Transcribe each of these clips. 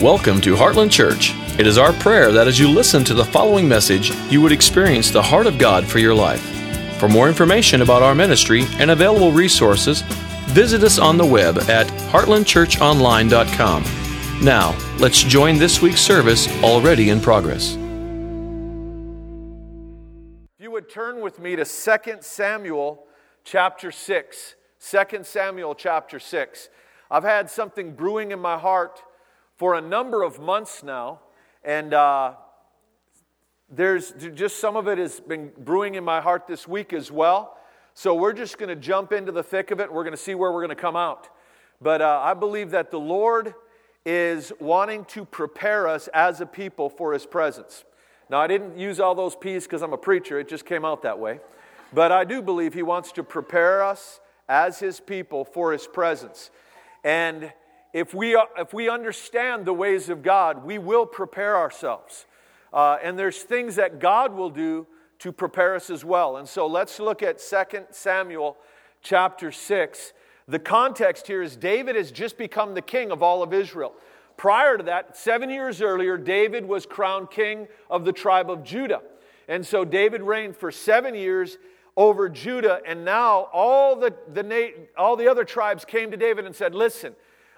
Welcome to Heartland Church. It is our prayer that as you listen to the following message, you would experience the heart of God for your life. For more information about our ministry and available resources, visit us on the web at heartlandchurchonline.com. Now, let's join this week's service already in progress. If you would turn with me to 2 Samuel chapter 6. 2 Samuel chapter 6. I've had something brewing in my heart for a number of months now, and uh, there's just some of it has been brewing in my heart this week as well. So we're just going to jump into the thick of it. We're going to see where we're going to come out. But uh, I believe that the Lord is wanting to prepare us as a people for His presence. Now, I didn't use all those P's because I'm a preacher, it just came out that way. But I do believe He wants to prepare us as His people for His presence. And if we, if we understand the ways of God, we will prepare ourselves. Uh, and there's things that God will do to prepare us as well. And so let's look at 2 Samuel chapter 6. The context here is David has just become the king of all of Israel. Prior to that, seven years earlier, David was crowned king of the tribe of Judah. And so David reigned for seven years over Judah. And now all the, the, all the other tribes came to David and said, Listen,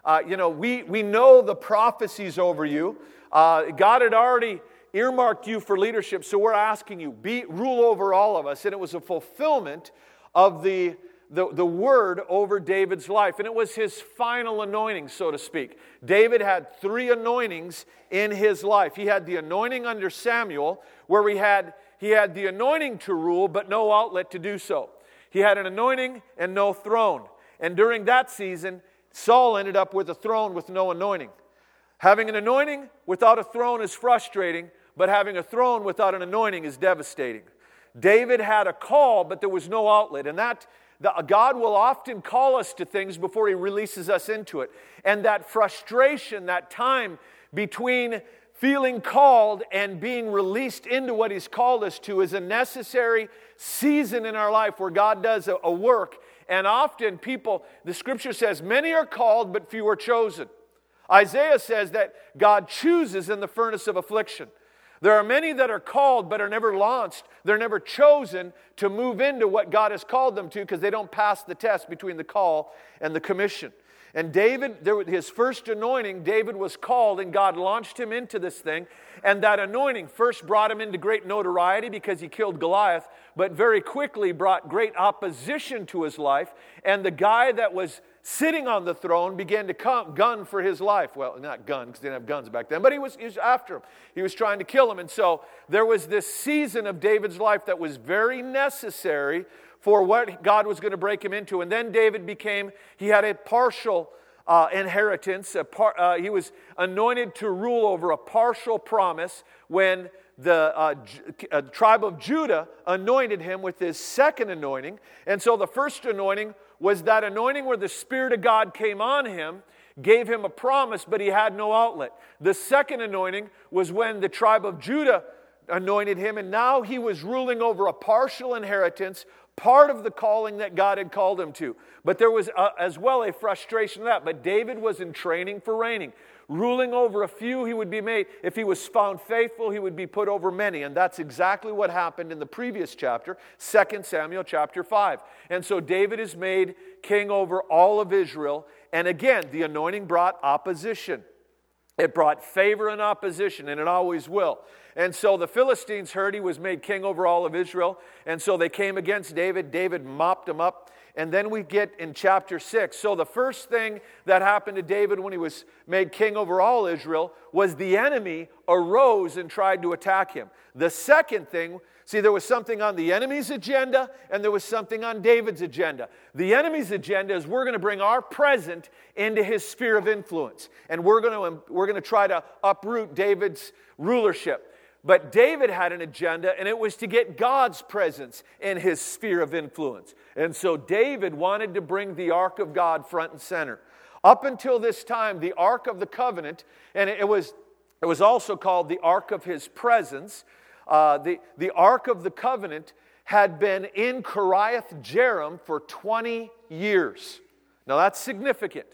uh, you know, we, we know the prophecies over you. Uh, God had already earmarked you for leadership, so we're asking you, be, rule over all of us. And it was a fulfillment of the, the, the word over David's life. And it was his final anointing, so to speak. David had three anointings in his life. He had the anointing under Samuel, where we had, he had the anointing to rule, but no outlet to do so. He had an anointing and no throne. And during that season, Saul ended up with a throne with no anointing. Having an anointing without a throne is frustrating, but having a throne without an anointing is devastating. David had a call, but there was no outlet. And that the, God will often call us to things before he releases us into it. And that frustration, that time between feeling called and being released into what he's called us to is a necessary season in our life where God does a, a work and often people, the scripture says, many are called, but few are chosen. Isaiah says that God chooses in the furnace of affliction. There are many that are called but are never launched. They're never chosen to move into what God has called them to because they don't pass the test between the call and the commission. And David, there, his first anointing, David was called, and God launched him into this thing. And that anointing first brought him into great notoriety because he killed Goliath, but very quickly brought great opposition to his life. And the guy that was sitting on the throne began to come, gun for his life. Well, not gun, because they didn't have guns back then, but he was, he was after him. He was trying to kill him. And so there was this season of David's life that was very necessary for what God was going to break him into. And then David became, he had a partial uh, inheritance. Par, uh, he was anointed to rule over a partial promise when the uh, J- uh, tribe of Judah anointed him with his second anointing. And so the first anointing was that anointing where the Spirit of God came on him, gave him a promise, but he had no outlet. The second anointing was when the tribe of Judah anointed him, and now he was ruling over a partial inheritance part of the calling that God had called him to. But there was uh, as well a frustration of that. But David was in training for reigning. Ruling over a few, he would be made. If he was found faithful, he would be put over many. And that's exactly what happened in the previous chapter, 2 Samuel chapter 5. And so David is made king over all of Israel. And again, the anointing brought opposition. It brought favor and opposition, and it always will. And so the Philistines heard he was made king over all of Israel. And so they came against David. David mopped them up. And then we get in chapter 6. So the first thing that happened to David when he was made king over all Israel was the enemy arose and tried to attack him. The second thing See, there was something on the enemy's agenda and there was something on David's agenda. The enemy's agenda is we're going to bring our present into his sphere of influence and we're going to, we're going to try to uproot David's rulership. But David had an agenda, and it was to get God's presence in his sphere of influence. And so David wanted to bring the ark of God front and center. Up until this time, the ark of the covenant, and it was, it was also called the ark of his presence, uh, the, the ark of the covenant had been in Kiriath Jearim for 20 years. Now that's significant.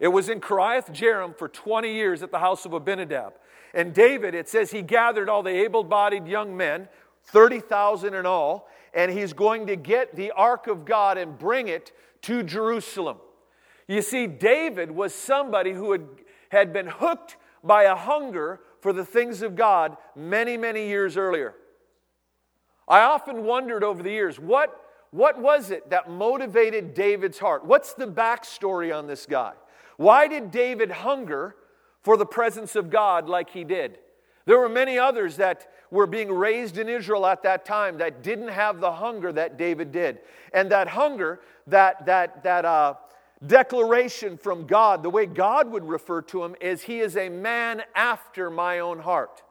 It was in Kiriath Jearim for 20 years at the house of Abinadab. And David, it says he gathered all the able bodied young men, 30,000 in all, and he's going to get the ark of God and bring it to Jerusalem. You see, David was somebody who had, had been hooked by a hunger for the things of God many, many years earlier. I often wondered over the years what, what was it that motivated David's heart? What's the backstory on this guy? Why did David hunger for the presence of God like he did? There were many others that were being raised in Israel at that time that didn't have the hunger that David did. And that hunger, that, that, that uh, declaration from God, the way God would refer to him is, He is a man after my own heart.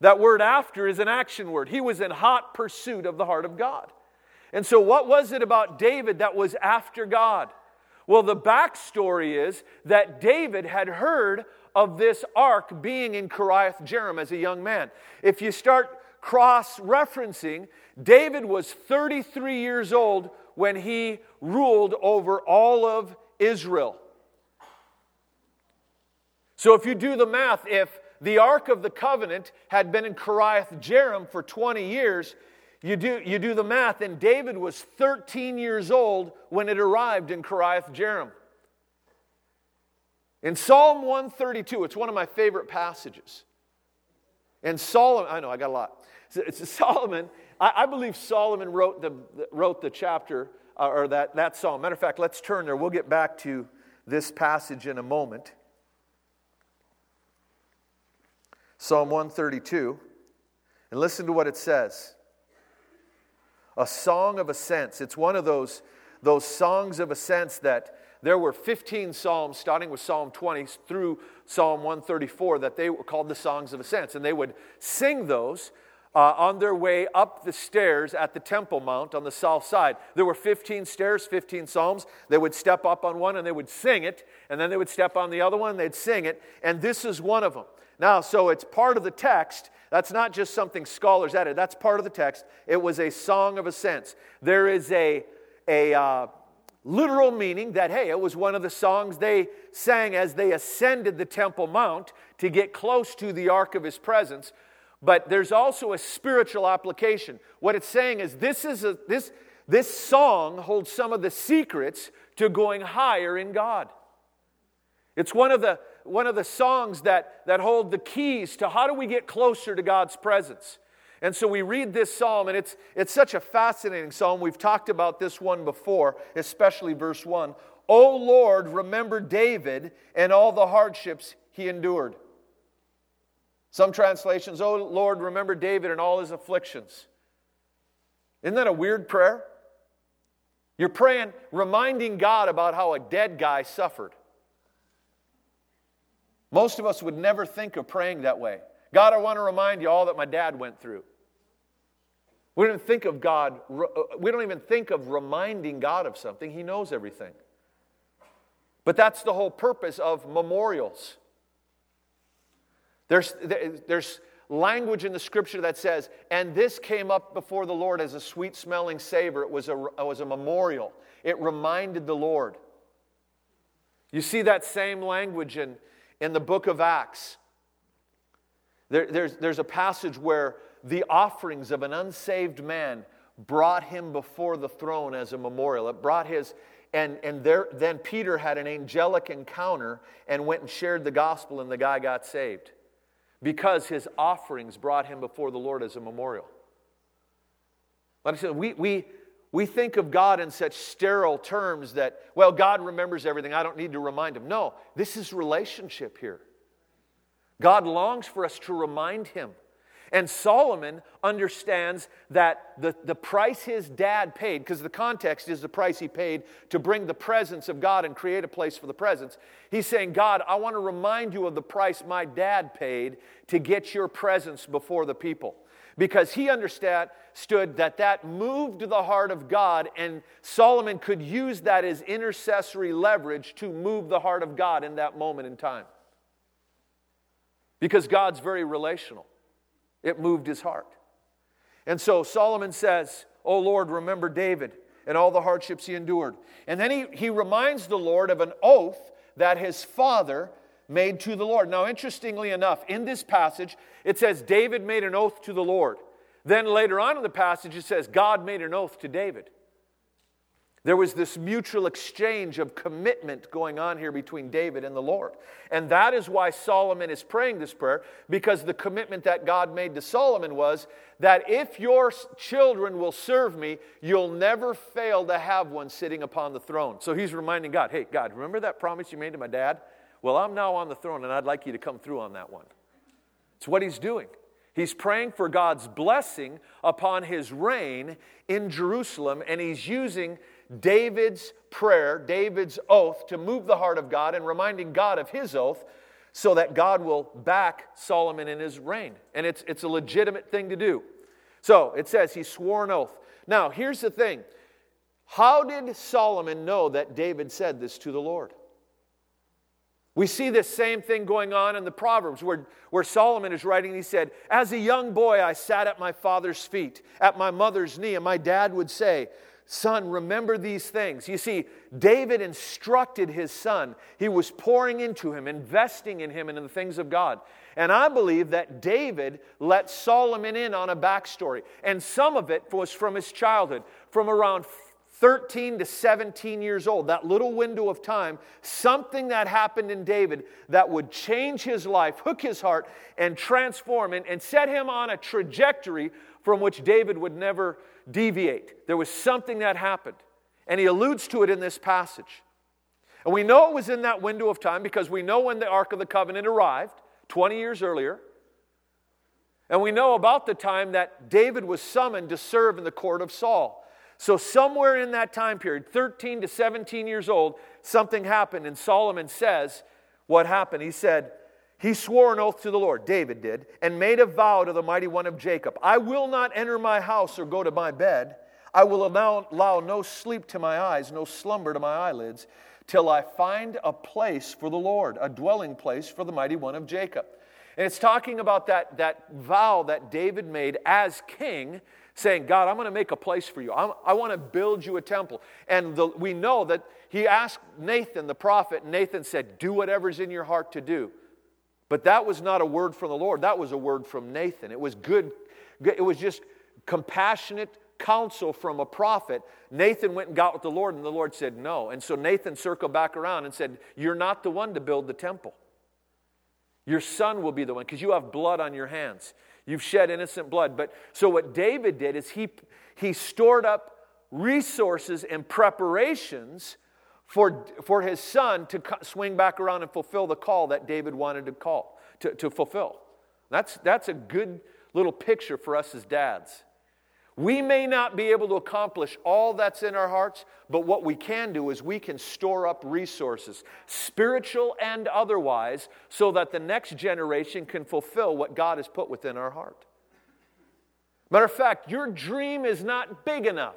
That word after is an action word. He was in hot pursuit of the heart of God. And so, what was it about David that was after God? Well, the backstory is that David had heard of this ark being in Kiriath Jearim as a young man. If you start cross referencing, David was 33 years old when he ruled over all of Israel. So if you do the math, if the Ark of the Covenant had been in Kiriath Jearim for 20 years, you do, you do the math, and David was 13 years old when it arrived in Kiriath Jearim. In Psalm 132, it's one of my favorite passages. And Solomon, I know I got a lot. It's, Solomon. I, I, believe Solomon wrote the, wrote the chapter uh, or that, that psalm. Matter of fact, let's turn there. We'll get back to this passage in a moment. Psalm 132. And listen to what it says a song of ascents. It's one of those, those songs of ascents that there were 15 psalms, starting with Psalm 20 through Psalm 134, that they were called the songs of ascents. And they would sing those uh, on their way up the stairs at the Temple Mount on the south side. There were 15 stairs, 15 psalms. They would step up on one and they would sing it, and then they would step on the other one and they'd sing it, and this is one of them. Now, so it's part of the text. That's not just something scholars added, that's part of the text. It was a song of ascents. There is a, a uh, literal meaning that, hey, it was one of the songs they sang as they ascended the Temple Mount to get close to the ark of his presence but there's also a spiritual application. What it's saying is this is a, this this song holds some of the secrets to going higher in God. It's one of the one of the songs that that hold the keys to how do we get closer to God's presence. And so we read this psalm, and it's, it's such a fascinating psalm. We've talked about this one before, especially verse 1. O Lord, remember David and all the hardships he endured. Some translations, Oh Lord, remember David and all his afflictions. Isn't that a weird prayer? You're praying, reminding God about how a dead guy suffered. Most of us would never think of praying that way. God, I want to remind you all that my dad went through. We don't think of God, uh, we don't even think of reminding God of something. He knows everything. But that's the whole purpose of memorials. There's, there's language in the scripture that says, and this came up before the Lord as a sweet smelling savor. It was a, it was a memorial, it reminded the Lord. You see that same language in, in the book of Acts. There, there's, there's a passage where the offerings of an unsaved man brought him before the throne as a memorial. It brought his, and, and there, then Peter had an angelic encounter and went and shared the gospel, and the guy got saved because his offerings brought him before the Lord as a memorial. Like I said, we, we, we think of God in such sterile terms that, well, God remembers everything. I don't need to remind him. No, this is relationship here. God longs for us to remind him and Solomon understands that the, the price his dad paid, because the context is the price he paid to bring the presence of God and create a place for the presence. He's saying, God, I want to remind you of the price my dad paid to get your presence before the people. Because he understood that that moved the heart of God, and Solomon could use that as intercessory leverage to move the heart of God in that moment in time. Because God's very relational. It moved his heart. And so Solomon says, Oh Lord, remember David and all the hardships he endured. And then he, he reminds the Lord of an oath that his father made to the Lord. Now, interestingly enough, in this passage, it says David made an oath to the Lord. Then later on in the passage, it says God made an oath to David. There was this mutual exchange of commitment going on here between David and the Lord. And that is why Solomon is praying this prayer, because the commitment that God made to Solomon was that if your children will serve me, you'll never fail to have one sitting upon the throne. So he's reminding God, hey, God, remember that promise you made to my dad? Well, I'm now on the throne, and I'd like you to come through on that one. It's what he's doing. He's praying for God's blessing upon his reign in Jerusalem, and he's using David's prayer, David's oath, to move the heart of God and reminding God of his oath so that God will back Solomon in his reign. And it's, it's a legitimate thing to do. So it says he swore an oath. Now, here's the thing how did Solomon know that David said this to the Lord? We see this same thing going on in the Proverbs where, where Solomon is writing. He said, As a young boy, I sat at my father's feet, at my mother's knee, and my dad would say, Son, remember these things. You see, David instructed his son. He was pouring into him, investing in him and in the things of God. And I believe that David let Solomon in on a backstory. And some of it was from his childhood, from around 13 to 17 years old, that little window of time, something that happened in David that would change his life, hook his heart, and transform and, and set him on a trajectory from which David would never deviate. There was something that happened. And he alludes to it in this passage. And we know it was in that window of time because we know when the Ark of the Covenant arrived, 20 years earlier. And we know about the time that David was summoned to serve in the court of Saul. So, somewhere in that time period, 13 to 17 years old, something happened. And Solomon says, What happened? He said, he swore an oath to the Lord, David did, and made a vow to the mighty one of Jacob I will not enter my house or go to my bed. I will allow, allow no sleep to my eyes, no slumber to my eyelids, till I find a place for the Lord, a dwelling place for the mighty one of Jacob. And it's talking about that, that vow that David made as king, saying, God, I'm going to make a place for you. I'm, i want to build you a temple. And the, we know that he asked Nathan, the prophet, and Nathan said, Do whatever's in your heart to do. But that was not a word from the Lord, that was a word from Nathan. It was good, it was just compassionate counsel from a prophet. Nathan went and got with the Lord, and the Lord said no. And so Nathan circled back around and said, You're not the one to build the temple. Your son will be the one because you have blood on your hands. You've shed innocent blood. But so what David did is he, he stored up resources and preparations for, for his son to swing back around and fulfill the call that David wanted to call, to, to fulfill. That's, that's a good little picture for us as dads. We may not be able to accomplish all that's in our hearts, but what we can do is we can store up resources, spiritual and otherwise, so that the next generation can fulfill what God has put within our heart. Matter of fact, your dream is not big enough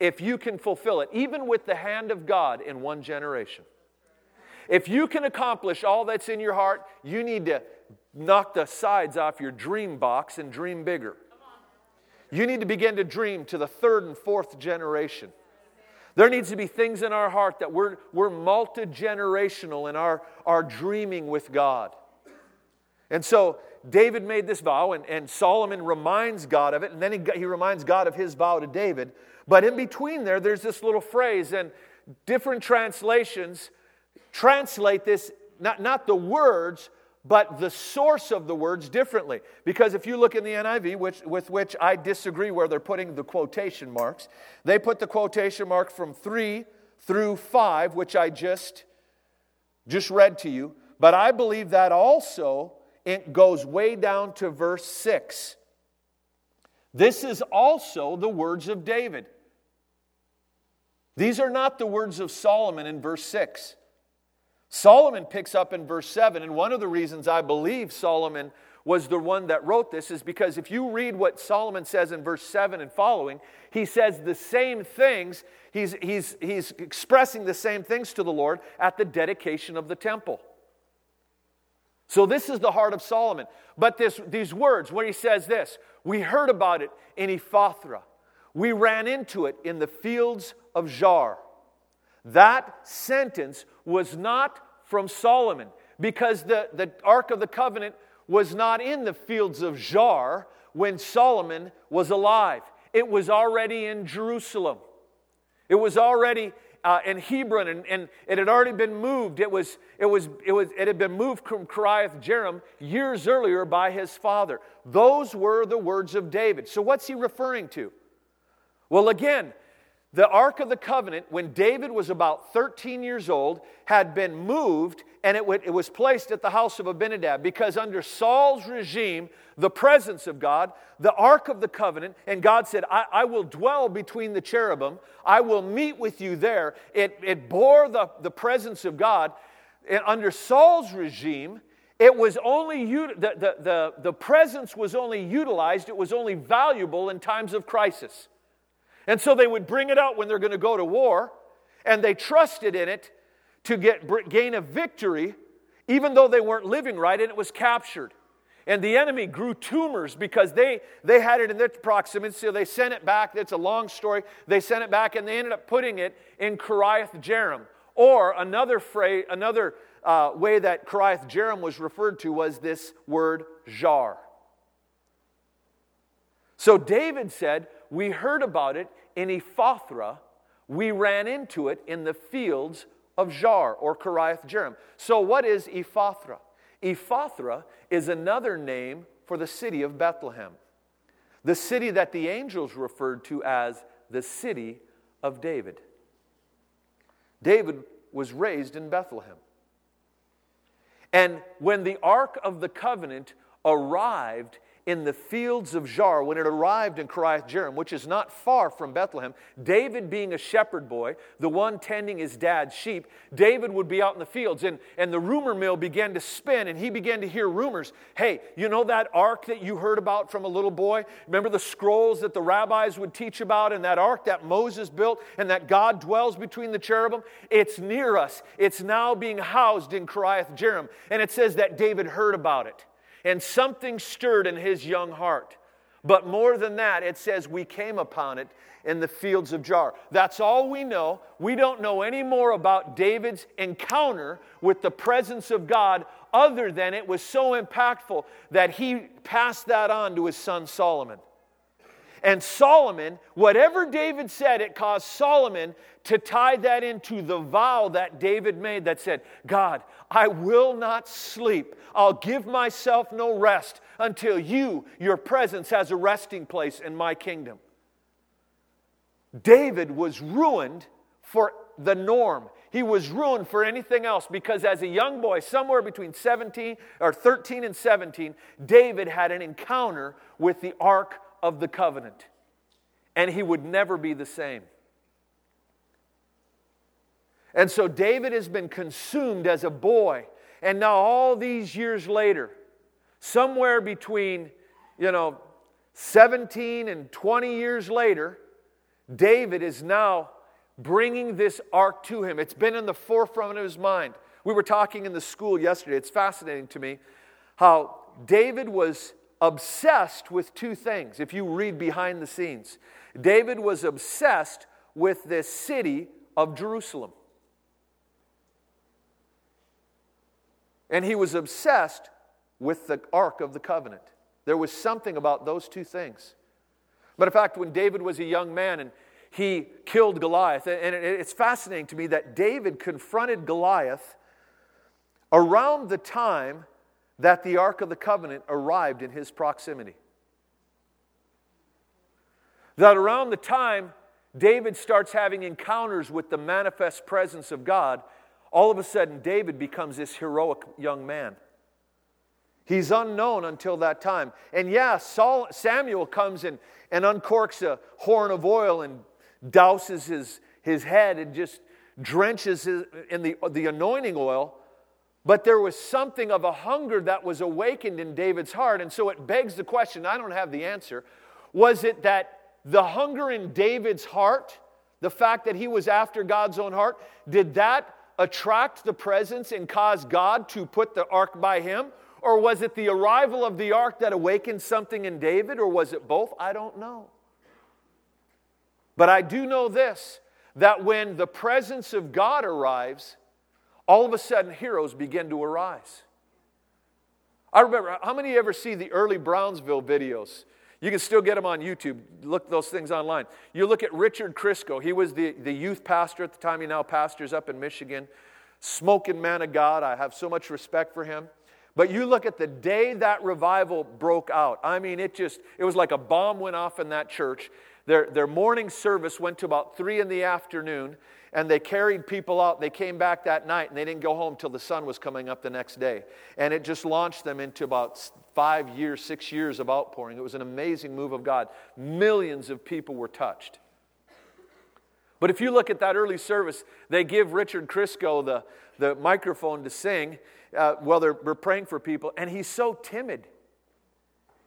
if you can fulfill it, even with the hand of God in one generation. If you can accomplish all that's in your heart, you need to knock the sides off your dream box and dream bigger. You need to begin to dream to the third and fourth generation. There needs to be things in our heart that we're, we're multi generational in our, our dreaming with God. And so David made this vow, and, and Solomon reminds God of it, and then he, he reminds God of his vow to David. But in between there, there's this little phrase, and different translations translate this, not, not the words, but the source of the words differently. Because if you look in the NIV, which, with which I disagree where they're putting the quotation marks, they put the quotation mark from 3 through 5, which I just, just read to you. But I believe that also it goes way down to verse 6. This is also the words of David. These are not the words of Solomon in verse 6. Solomon picks up in verse 7, and one of the reasons I believe Solomon was the one that wrote this is because if you read what Solomon says in verse 7 and following, he says the same things. He's, he's, he's expressing the same things to the Lord at the dedication of the temple. So, this is the heart of Solomon. But this, these words, where he says this, we heard about it in Ephrathah. We ran into it in the fields of Jaar. That sentence was not from Solomon because the, the Ark of the Covenant was not in the fields of Jaar when Solomon was alive. It was already in Jerusalem. It was already uh, in Hebron, and, and, it had already been moved. It, was, it, was, it, was, it had been moved from Kiriath Jearim years earlier by his father. Those were the words of David. So, what's he referring to? Well, again, the Ark of the Covenant, when David was about 13 years old, had been moved and it, it was placed at the house of Abinadab because under Saul's regime, the presence of God, the Ark of the Covenant, and God said, I, I will dwell between the cherubim, I will meet with you there. It, it bore the, the presence of God. And under Saul's regime, it was only the, the, the, the presence was only utilized, it was only valuable in times of crisis. And so they would bring it out when they're going to go to war, and they trusted in it to get, gain a victory, even though they weren't living right, and it was captured. And the enemy grew tumors because they, they had it in their proximity, so they sent it back. It's a long story. They sent it back, and they ended up putting it in Kiriath Jearim. Or another, phrase, another uh, way that Kiriath Jearim was referred to was this word Jaar. So David said, We heard about it in Ephrathah, we ran into it in the fields of Jaar or Kiriath Jearim. So, what is Ephrathah? Ephrathah is another name for the city of Bethlehem, the city that the angels referred to as the city of David. David was raised in Bethlehem. And when the Ark of the Covenant arrived in the fields of Jaar, when it arrived in Kiriath Jearim, which is not far from Bethlehem, David being a shepherd boy, the one tending his dad's sheep, David would be out in the fields, and, and the rumor mill began to spin, and he began to hear rumors. Hey, you know that ark that you heard about from a little boy? Remember the scrolls that the rabbis would teach about, and that ark that Moses built, and that God dwells between the cherubim? It's near us. It's now being housed in Kiriath Jearim. And it says that David heard about it and something stirred in his young heart. But more than that, it says we came upon it in the fields of Jaar. That's all we know. We don't know any more about David's encounter with the presence of God other than it was so impactful that he passed that on to his son Solomon. And Solomon, whatever David said, it caused Solomon to tie that into the vow that David made that said, God, I will not sleep. I'll give myself no rest until you, your presence, has a resting place in my kingdom. David was ruined for the norm. He was ruined for anything else because as a young boy, somewhere between 17 or 13 and 17, David had an encounter with the Ark of the covenant. And he would never be the same. And so David has been consumed as a boy. And now, all these years later, somewhere between, you know, 17 and 20 years later, David is now bringing this ark to him. It's been in the forefront of his mind. We were talking in the school yesterday. It's fascinating to me how David was obsessed with two things. If you read behind the scenes, David was obsessed with this city of Jerusalem. And he was obsessed with the Ark of the Covenant. There was something about those two things. But in fact, when David was a young man and he killed Goliath, and it's fascinating to me that David confronted Goliath around the time that the Ark of the Covenant arrived in his proximity. That around the time David starts having encounters with the manifest presence of God, all of a sudden David becomes this heroic young man. He's unknown until that time. And yeah, Saul, Samuel comes and, and uncorks a horn of oil and douses his, his head and just drenches his, in the, the anointing oil. But there was something of a hunger that was awakened in David's heart. And so it begs the question I don't have the answer. Was it that the hunger in David's heart, the fact that he was after God's own heart, did that attract the presence and cause God to put the ark by him? Or was it the arrival of the ark that awakened something in David? Or was it both? I don't know. But I do know this that when the presence of God arrives, all of a sudden heroes begin to arise. I remember, how many ever see the early Brownsville videos? You can still get them on YouTube. Look those things online. You look at Richard Crisco. He was the, the youth pastor at the time. He now pastors up in Michigan. Smoking man of God. I have so much respect for him. But you look at the day that revival broke out. I mean, it just, it was like a bomb went off in that church. Their, their morning service went to about 3 in the afternoon and they carried people out. They came back that night and they didn't go home till the sun was coming up the next day. And it just launched them into about five years, six years of outpouring. It was an amazing move of God. Millions of people were touched. But if you look at that early service, they give Richard Crisco the, the microphone to sing uh, while they're, they're praying for people, and he's so timid.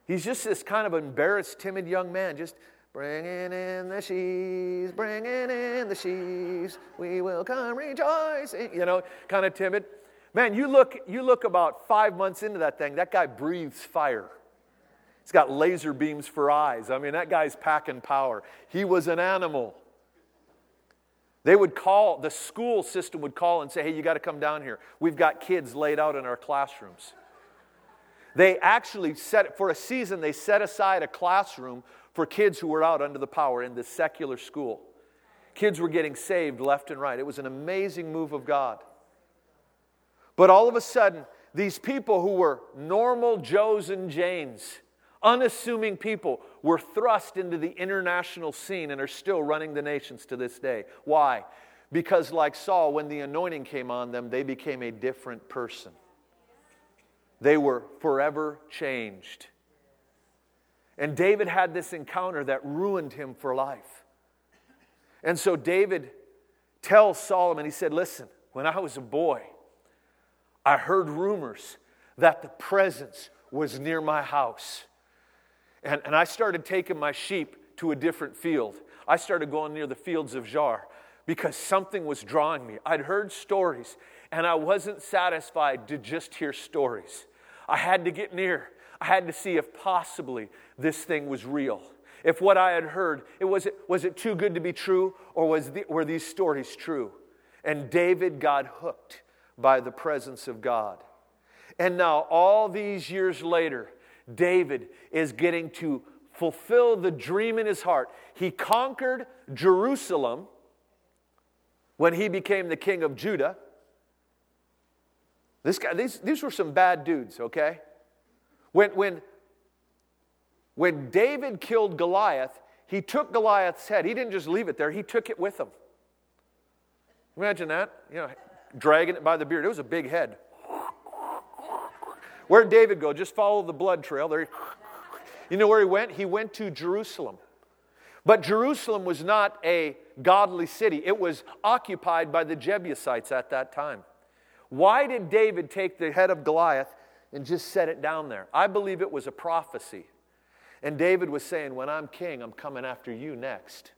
He's just this kind of embarrassed, timid young man, just Bringing in the sheaves, bringing in the sheaves, we will come rejoicing. You know, kind of timid. Man, you look, you look about five months into that thing, that guy breathes fire. He's got laser beams for eyes. I mean, that guy's packing power. He was an animal. They would call, the school system would call and say, hey, you got to come down here. We've got kids laid out in our classrooms. They actually set, for a season, they set aside a classroom for kids who were out under the power in this secular school. Kids were getting saved left and right. It was an amazing move of God. But all of a sudden, these people who were normal Joes and Janes, unassuming people, were thrust into the international scene and are still running the nations to this day. Why? Because, like Saul, when the anointing came on them, they became a different person. They were forever changed. And David had this encounter that ruined him for life. And so David tells Solomon, he said, Listen, when I was a boy, I heard rumors that the presence was near my house. And, and I started taking my sheep to a different field. I started going near the fields of Jaar because something was drawing me. I'd heard stories, and I wasn't satisfied to just hear stories. I had to get near. I had to see if possibly this thing was real. If what I had heard, it was, it, was it too good to be true, or was the, were these stories true? And David got hooked by the presence of God. And now, all these years later, David is getting to fulfill the dream in his heart. He conquered Jerusalem when he became the king of Judah. This guy, these, these were some bad dudes, okay? When, when, when David killed Goliath, he took Goliath's head. He didn't just leave it there, he took it with him. Imagine that, you know, dragging it by the beard. It was a big head. Where did David go? Just follow the blood trail. There. You know where he went? He went to Jerusalem. But Jerusalem was not a godly city. It was occupied by the Jebusites at that time. Why did David take the head of Goliath and just set it down there. I believe it was a prophecy. And David was saying, When I'm king, I'm coming after you next.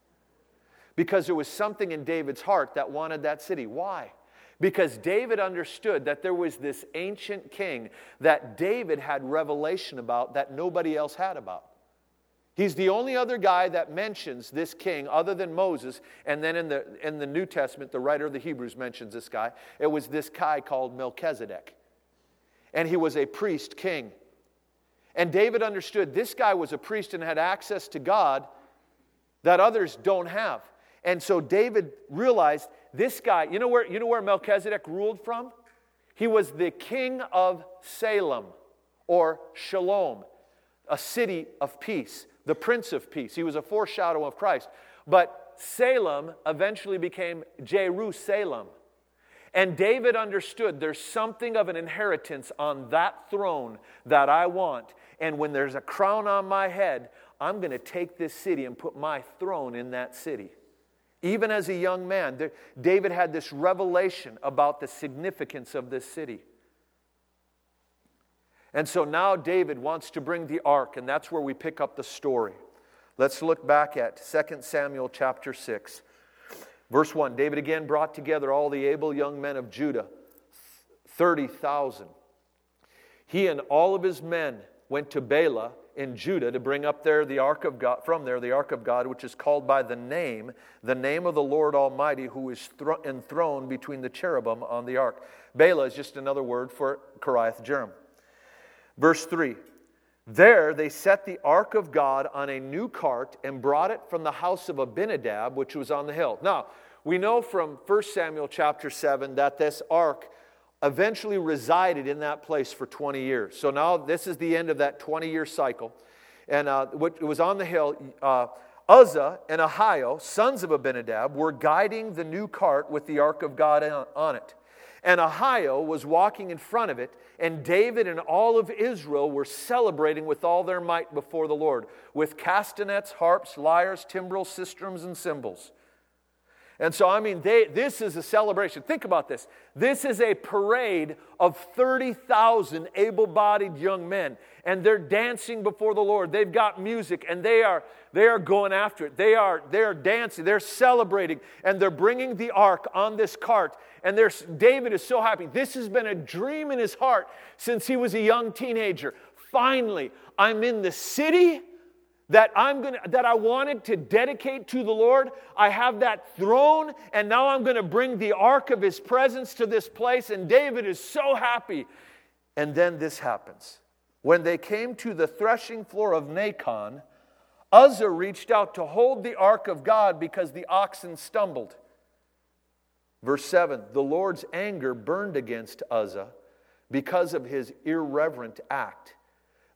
Because there was something in David's heart that wanted that city. Why? Because David understood that there was this ancient king that David had revelation about that nobody else had about. He's the only other guy that mentions this king other than Moses. And then in the, in the New Testament, the writer of the Hebrews mentions this guy. It was this guy called Melchizedek and he was a priest king. And David understood this guy was a priest and had access to God that others don't have. And so David realized this guy, you know where, you know where Melchizedek ruled from? He was the king of Salem or Shalom, a city of peace, the prince of peace. He was a foreshadow of Christ. But Salem eventually became Jerusalem. And David understood there's something of an inheritance on that throne that I want. And when there's a crown on my head, I'm going to take this city and put my throne in that city. Even as a young man, David had this revelation about the significance of this city. And so now David wants to bring the ark, and that's where we pick up the story. Let's look back at 2 Samuel chapter 6. Verse 1 David again brought together all the able young men of Judah, 30,000. He and all of his men went to Baalah in Judah to bring up there the ark of God, from there the ark of God, which is called by the name, the name of the Lord Almighty, who is thro- enthroned between the cherubim on the ark. Baalah is just another word for Kiriath Jearim. Verse 3 There they set the ark of God on a new cart and brought it from the house of Abinadab, which was on the hill. Now, we know from 1 Samuel chapter 7 that this ark eventually resided in that place for 20 years. So now this is the end of that 20 year cycle. And uh, it was on the hill. Uh, Uzzah and Ahio, sons of Abinadab, were guiding the new cart with the ark of God on it. And Ahio was walking in front of it, and David and all of Israel were celebrating with all their might before the Lord, with castanets, harps, lyres, timbrels, sistrums, and cymbals. And so, I mean, they, this is a celebration. Think about this. This is a parade of 30,000 able bodied young men, and they're dancing before the Lord. They've got music, and they are, they are going after it. They are, they are dancing, they're celebrating, and they're bringing the ark on this cart. And David is so happy. This has been a dream in his heart since he was a young teenager. Finally, I'm in the city that I'm going to that I wanted to dedicate to the Lord. I have that throne and now I'm going to bring the ark of his presence to this place and David is so happy. And then this happens. When they came to the threshing floor of Nacon, Uzzah reached out to hold the ark of God because the oxen stumbled. Verse 7 The Lord's anger burned against Uzzah because of his irreverent act.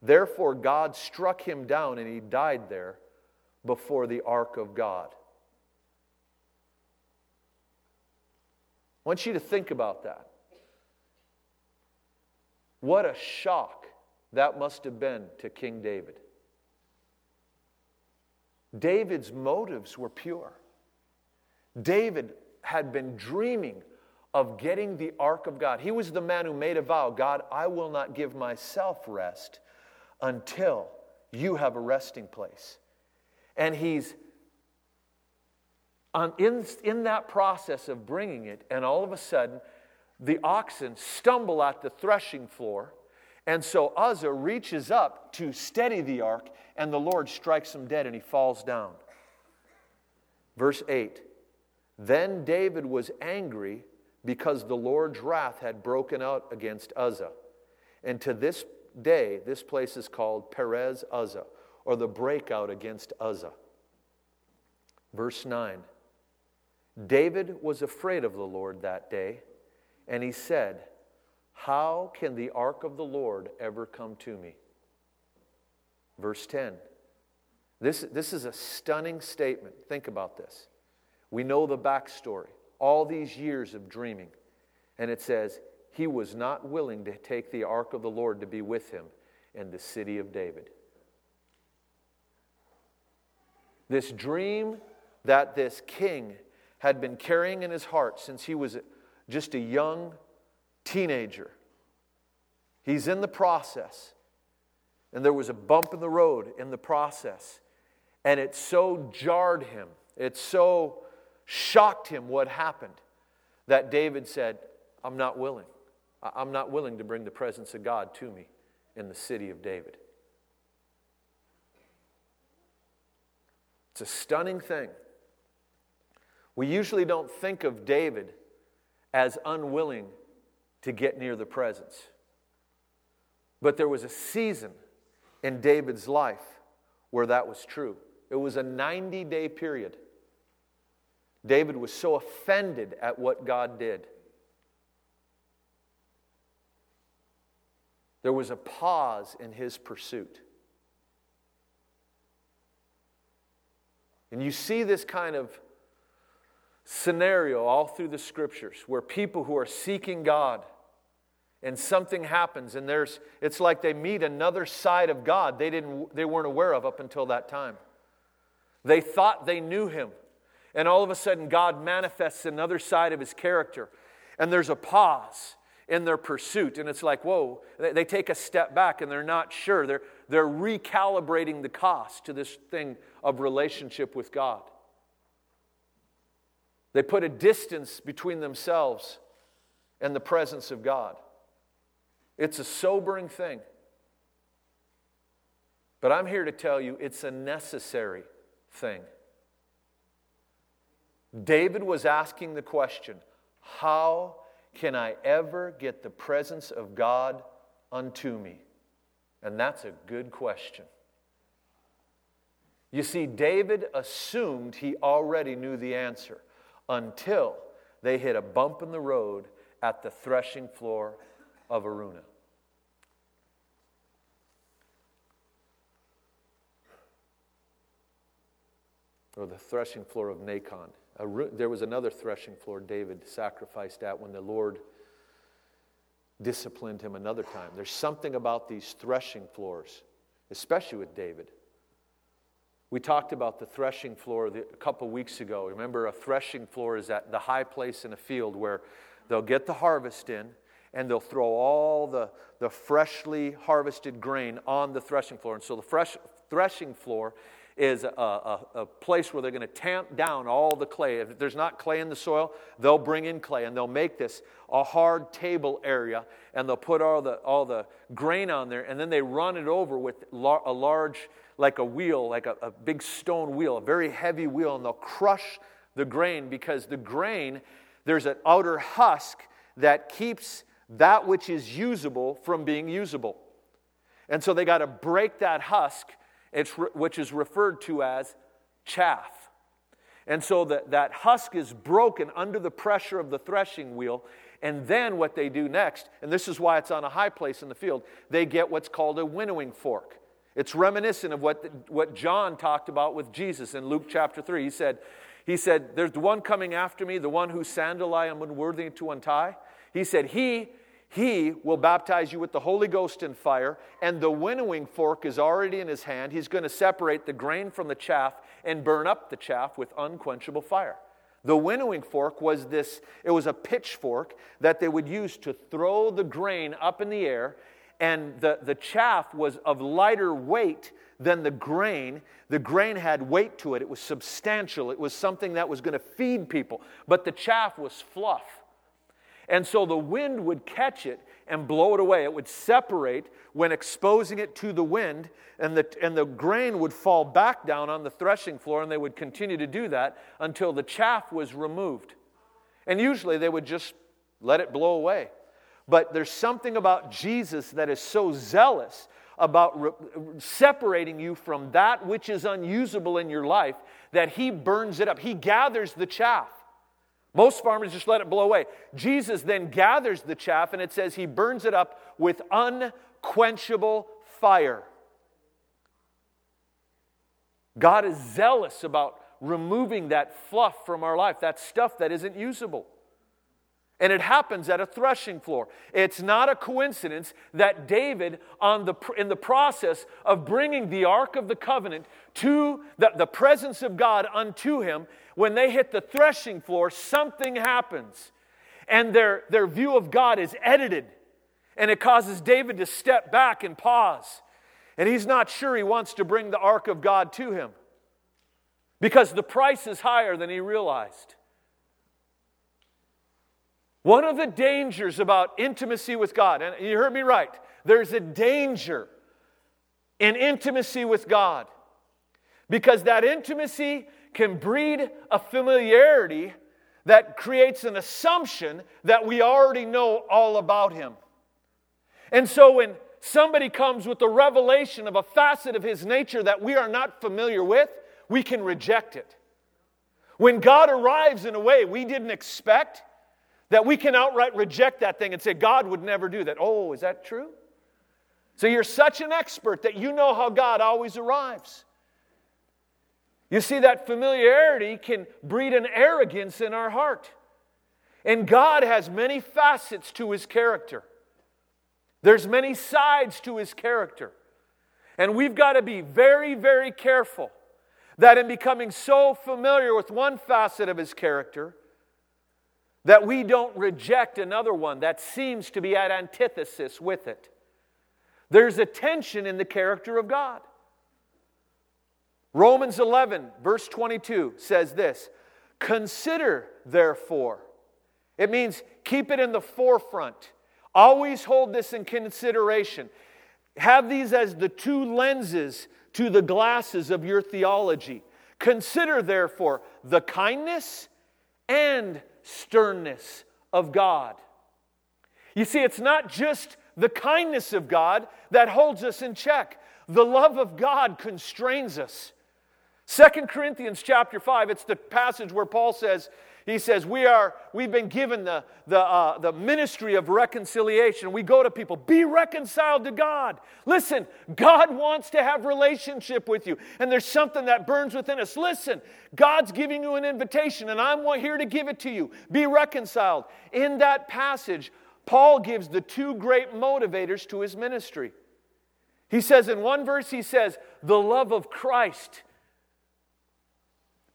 Therefore, God struck him down and he died there before the ark of God. I want you to think about that. What a shock that must have been to King David. David's motives were pure. David had been dreaming of getting the ark of God. He was the man who made a vow God, I will not give myself rest until you have a resting place. And he's on, in, in that process of bringing it, and all of a sudden, the oxen stumble at the threshing floor. And so Uzzah reaches up to steady the ark, and the Lord strikes him dead, and he falls down. Verse 8 Then David was angry because the Lord's wrath had broken out against Uzzah. And to this day, this place is called Perez Uzzah, or the breakout against Uzzah. Verse 9 David was afraid of the Lord that day, and he said, How can the ark of the Lord ever come to me? Verse 10. This, this is a stunning statement. Think about this. We know the backstory, all these years of dreaming. And it says, he was not willing to take the ark of the Lord to be with him in the city of David. This dream that this king had been carrying in his heart since he was just a young teenager. He's in the process, and there was a bump in the road in the process, and it so jarred him, it so shocked him what happened that David said, I'm not willing. I'm not willing to bring the presence of God to me in the city of David. It's a stunning thing. We usually don't think of David as unwilling to get near the presence. But there was a season in David's life where that was true. It was a 90 day period. David was so offended at what God did There was a pause in his pursuit. And you see this kind of scenario all through the scriptures where people who are seeking God and something happens and there's it's like they meet another side of God they didn't they weren't aware of up until that time. They thought they knew him and all of a sudden God manifests another side of his character and there's a pause in their pursuit. And it's like, whoa, they, take a step back and they're not sure. They're, they're recalibrating the cost to this thing of relationship with God. They put a distance between themselves and the presence of God. It's a sobering thing. But I'm here to tell you it's a necessary thing. David was asking the question How can I ever get the presence of God unto me? And that's a good question. You see, David assumed he already knew the answer until they hit a bump in the road at the threshing floor of Araunah. Or the threshing floor of Nacon. There was another threshing floor David sacrificed at when the Lord disciplined him another time. There's something about these threshing floors, especially with David. We talked about the threshing floor a couple weeks ago. Remember, a threshing floor is at the high place in a field where they'll get the harvest in and they'll throw all the, the freshly harvested grain on the threshing floor. And so the fresh threshing floor is a, a, a place where they're going to tamp down all the clay. If there's not clay in the soil, they'll bring in clay and they'll make this a hard table area and they'll put all the, all the grain on there and then they run it over with a large, like a wheel, like a, a big stone wheel, a very heavy wheel, and they'll crush the grain because the grain, there's an outer husk that keeps that which is usable from being usable. And so they got to break that husk it's re- which is referred to as chaff. And so that, that husk is broken under the pressure of the threshing wheel. And then what they do next, and this is why it's on a high place in the field, they get what's called a winnowing fork. It's reminiscent of what, the, what John talked about with Jesus in Luke chapter 3. He said, he said, There's the one coming after me, the one whose sandal I am unworthy to untie. He said, He he will baptize you with the Holy Ghost and fire, and the winnowing fork is already in his hand. He's going to separate the grain from the chaff and burn up the chaff with unquenchable fire. The winnowing fork was this, it was a pitchfork that they would use to throw the grain up in the air, and the, the chaff was of lighter weight than the grain. The grain had weight to it, it was substantial, it was something that was going to feed people, but the chaff was fluff. And so the wind would catch it and blow it away. It would separate when exposing it to the wind, and the, and the grain would fall back down on the threshing floor, and they would continue to do that until the chaff was removed. And usually they would just let it blow away. But there's something about Jesus that is so zealous about re- separating you from that which is unusable in your life that he burns it up. He gathers the chaff. Most farmers just let it blow away. Jesus then gathers the chaff and it says he burns it up with unquenchable fire. God is zealous about removing that fluff from our life, that stuff that isn't usable. And it happens at a threshing floor. It's not a coincidence that David, on the, in the process of bringing the Ark of the Covenant to the, the presence of God unto him, when they hit the threshing floor, something happens. And their, their view of God is edited. And it causes David to step back and pause. And he's not sure he wants to bring the Ark of God to him because the price is higher than he realized. One of the dangers about intimacy with God, and you heard me right, there's a danger in intimacy with God because that intimacy can breed a familiarity that creates an assumption that we already know all about Him. And so when somebody comes with a revelation of a facet of His nature that we are not familiar with, we can reject it. When God arrives in a way we didn't expect, that we can outright reject that thing and say, God would never do that. Oh, is that true? So you're such an expert that you know how God always arrives. You see, that familiarity can breed an arrogance in our heart. And God has many facets to his character. There's many sides to his character. And we've got to be very, very careful that in becoming so familiar with one facet of his character, that we don't reject another one that seems to be at antithesis with it. There's a tension in the character of God. Romans 11, verse 22 says this Consider, therefore, it means keep it in the forefront. Always hold this in consideration. Have these as the two lenses to the glasses of your theology. Consider, therefore, the kindness and sternness of God. You see, it's not just the kindness of God that holds us in check. The love of God constrains us. Second Corinthians chapter 5, it's the passage where Paul says, he says, we are, we've been given the, the, uh, the ministry of reconciliation. We go to people, be reconciled to God. Listen, God wants to have relationship with you. And there's something that burns within us. Listen, God's giving you an invitation, and I'm here to give it to you. Be reconciled. In that passage, Paul gives the two great motivators to his ministry. He says in one verse, he says, The love of Christ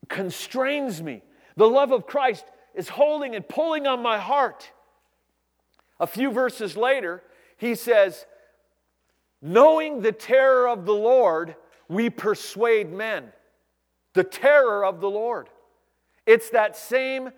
constrains me. The love of Christ is holding and pulling on my heart. A few verses later, he says, Knowing the terror of the Lord, we persuade men. The terror of the Lord. It's that same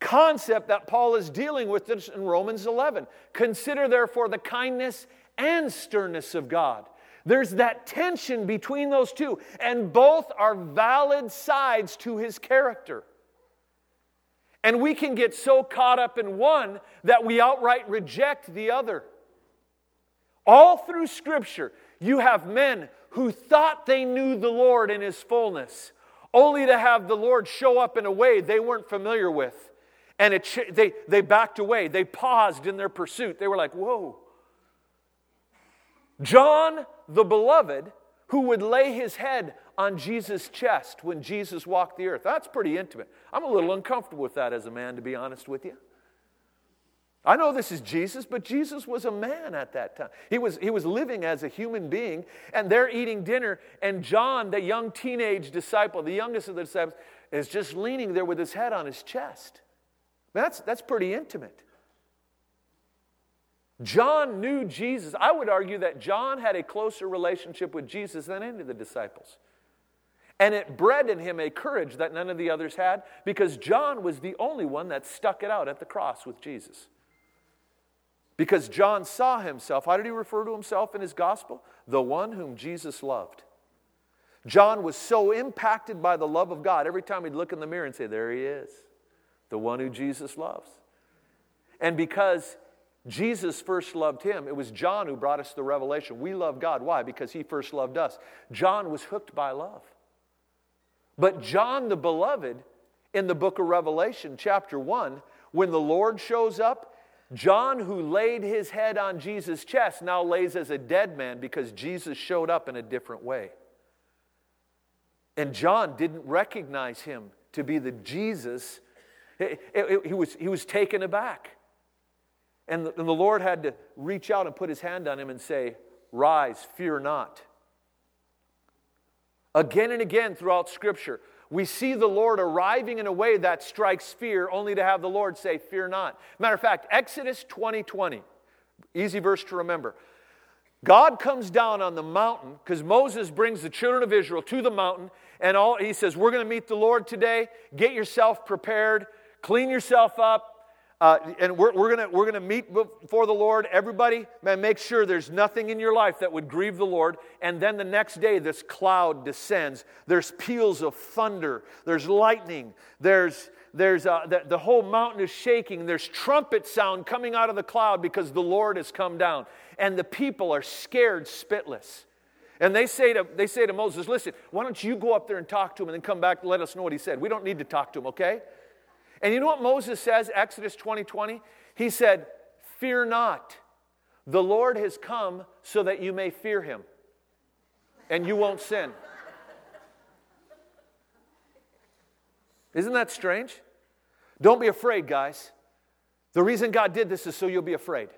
concept that Paul is dealing with in Romans 11. Consider, therefore, the kindness and sternness of God. There's that tension between those two, and both are valid sides to his character. And we can get so caught up in one that we outright reject the other. All through Scripture, you have men who thought they knew the Lord in His fullness, only to have the Lord show up in a way they weren't familiar with. And it, they, they backed away. They paused in their pursuit. They were like, whoa. John the beloved, who would lay his head on Jesus' chest when Jesus walked the earth. That's pretty intimate. I'm a little uncomfortable with that as a man, to be honest with you. I know this is Jesus, but Jesus was a man at that time. He was, he was living as a human being, and they're eating dinner, and John, the young teenage disciple, the youngest of the disciples, is just leaning there with his head on his chest. That's, that's pretty intimate. John knew Jesus. I would argue that John had a closer relationship with Jesus than any of the disciples. And it bred in him a courage that none of the others had because John was the only one that stuck it out at the cross with Jesus. Because John saw himself, how did he refer to himself in his gospel? The one whom Jesus loved. John was so impacted by the love of God, every time he'd look in the mirror and say, There he is the one who Jesus loves. And because Jesus first loved him, it was John who brought us the revelation. We love God. Why? Because he first loved us. John was hooked by love. But John the beloved, in the book of Revelation, chapter 1, when the Lord shows up, John, who laid his head on Jesus' chest, now lays as a dead man because Jesus showed up in a different way. And John didn't recognize him to be the Jesus he was, he was taken aback. And the, and the Lord had to reach out and put his hand on him and say, Rise, fear not. Again and again throughout Scripture, we see the Lord arriving in a way that strikes fear, only to have the Lord say, Fear not. Matter of fact, Exodus 20 20, easy verse to remember. God comes down on the mountain because Moses brings the children of Israel to the mountain, and all, he says, We're going to meet the Lord today. Get yourself prepared. Clean yourself up. Uh, and we're, we're going we're gonna meet before the Lord. Everybody, man, make sure there's nothing in your life that would grieve the Lord. And then the next day, this cloud descends. There's peals of thunder. There's lightning. There's, there's uh, the, the whole mountain is shaking. There's trumpet sound coming out of the cloud because the Lord has come down. And the people are scared spitless. And they say, to, they say to Moses, Listen, why don't you go up there and talk to him and then come back and let us know what he said? We don't need to talk to him, okay? And you know what Moses says, Exodus 20 20? He said, Fear not. The Lord has come so that you may fear him and you won't sin. Isn't that strange? Don't be afraid, guys. The reason God did this is so you'll be afraid.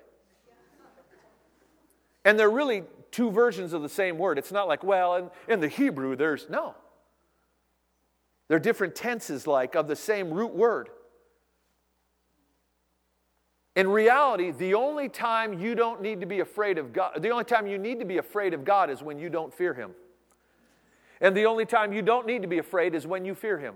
And they're really two versions of the same word. It's not like, well, in, in the Hebrew, there's no. They're different tenses, like, of the same root word. In reality, the only time you don't need to be afraid of God, the only time you need to be afraid of God is when you don't fear Him. And the only time you don't need to be afraid is when you fear Him.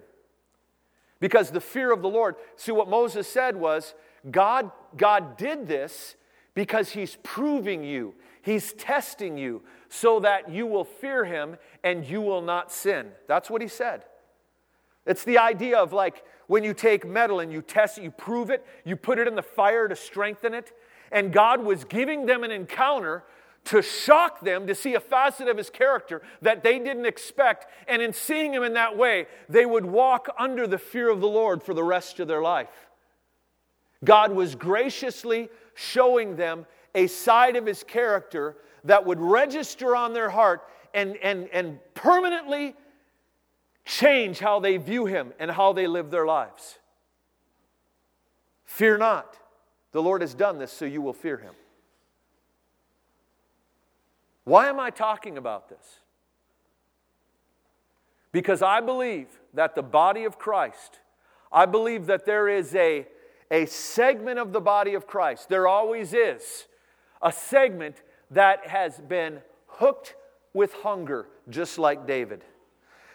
Because the fear of the Lord, see what Moses said was, God, God did this because He's proving you. He's testing you so that you will fear him and you will not sin. That's what he said. It's the idea of like when you take metal and you test it, you prove it, you put it in the fire to strengthen it. And God was giving them an encounter to shock them to see a facet of his character that they didn't expect. And in seeing him in that way, they would walk under the fear of the Lord for the rest of their life. God was graciously showing them a side of his character that would register on their heart and, and, and permanently change how they view him and how they live their lives. Fear not. The Lord has done this, so you will fear him. Why am I talking about this? Because I believe that the body of Christ, I believe that there is a, a segment of the body of Christ, there always is, a segment that has been hooked with hunger, just like David.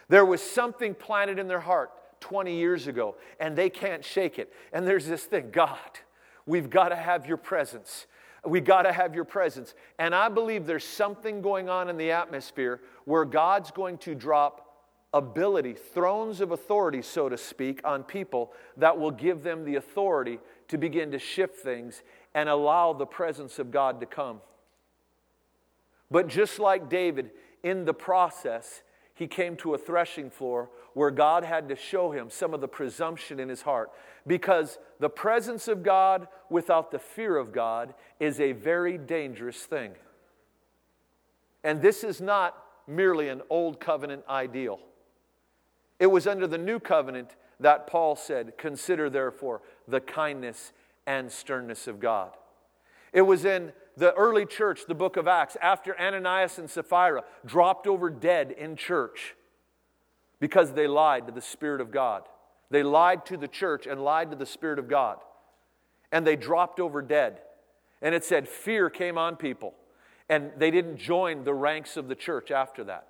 There was something planted in their heart 20 years ago, and they can't shake it. And there's this thing God, we've got to have your presence. We got to have your presence. And I believe there's something going on in the atmosphere where God's going to drop ability, thrones of authority, so to speak, on people that will give them the authority to begin to shift things and allow the presence of God to come. But just like David, in the process, he came to a threshing floor where God had to show him some of the presumption in his heart. Because the presence of God without the fear of God is a very dangerous thing. And this is not merely an old covenant ideal. It was under the new covenant that Paul said, Consider therefore the kindness and sternness of God. It was in the early church, the book of Acts, after Ananias and Sapphira dropped over dead in church because they lied to the Spirit of God. They lied to the church and lied to the Spirit of God. And they dropped over dead. And it said fear came on people. And they didn't join the ranks of the church after that.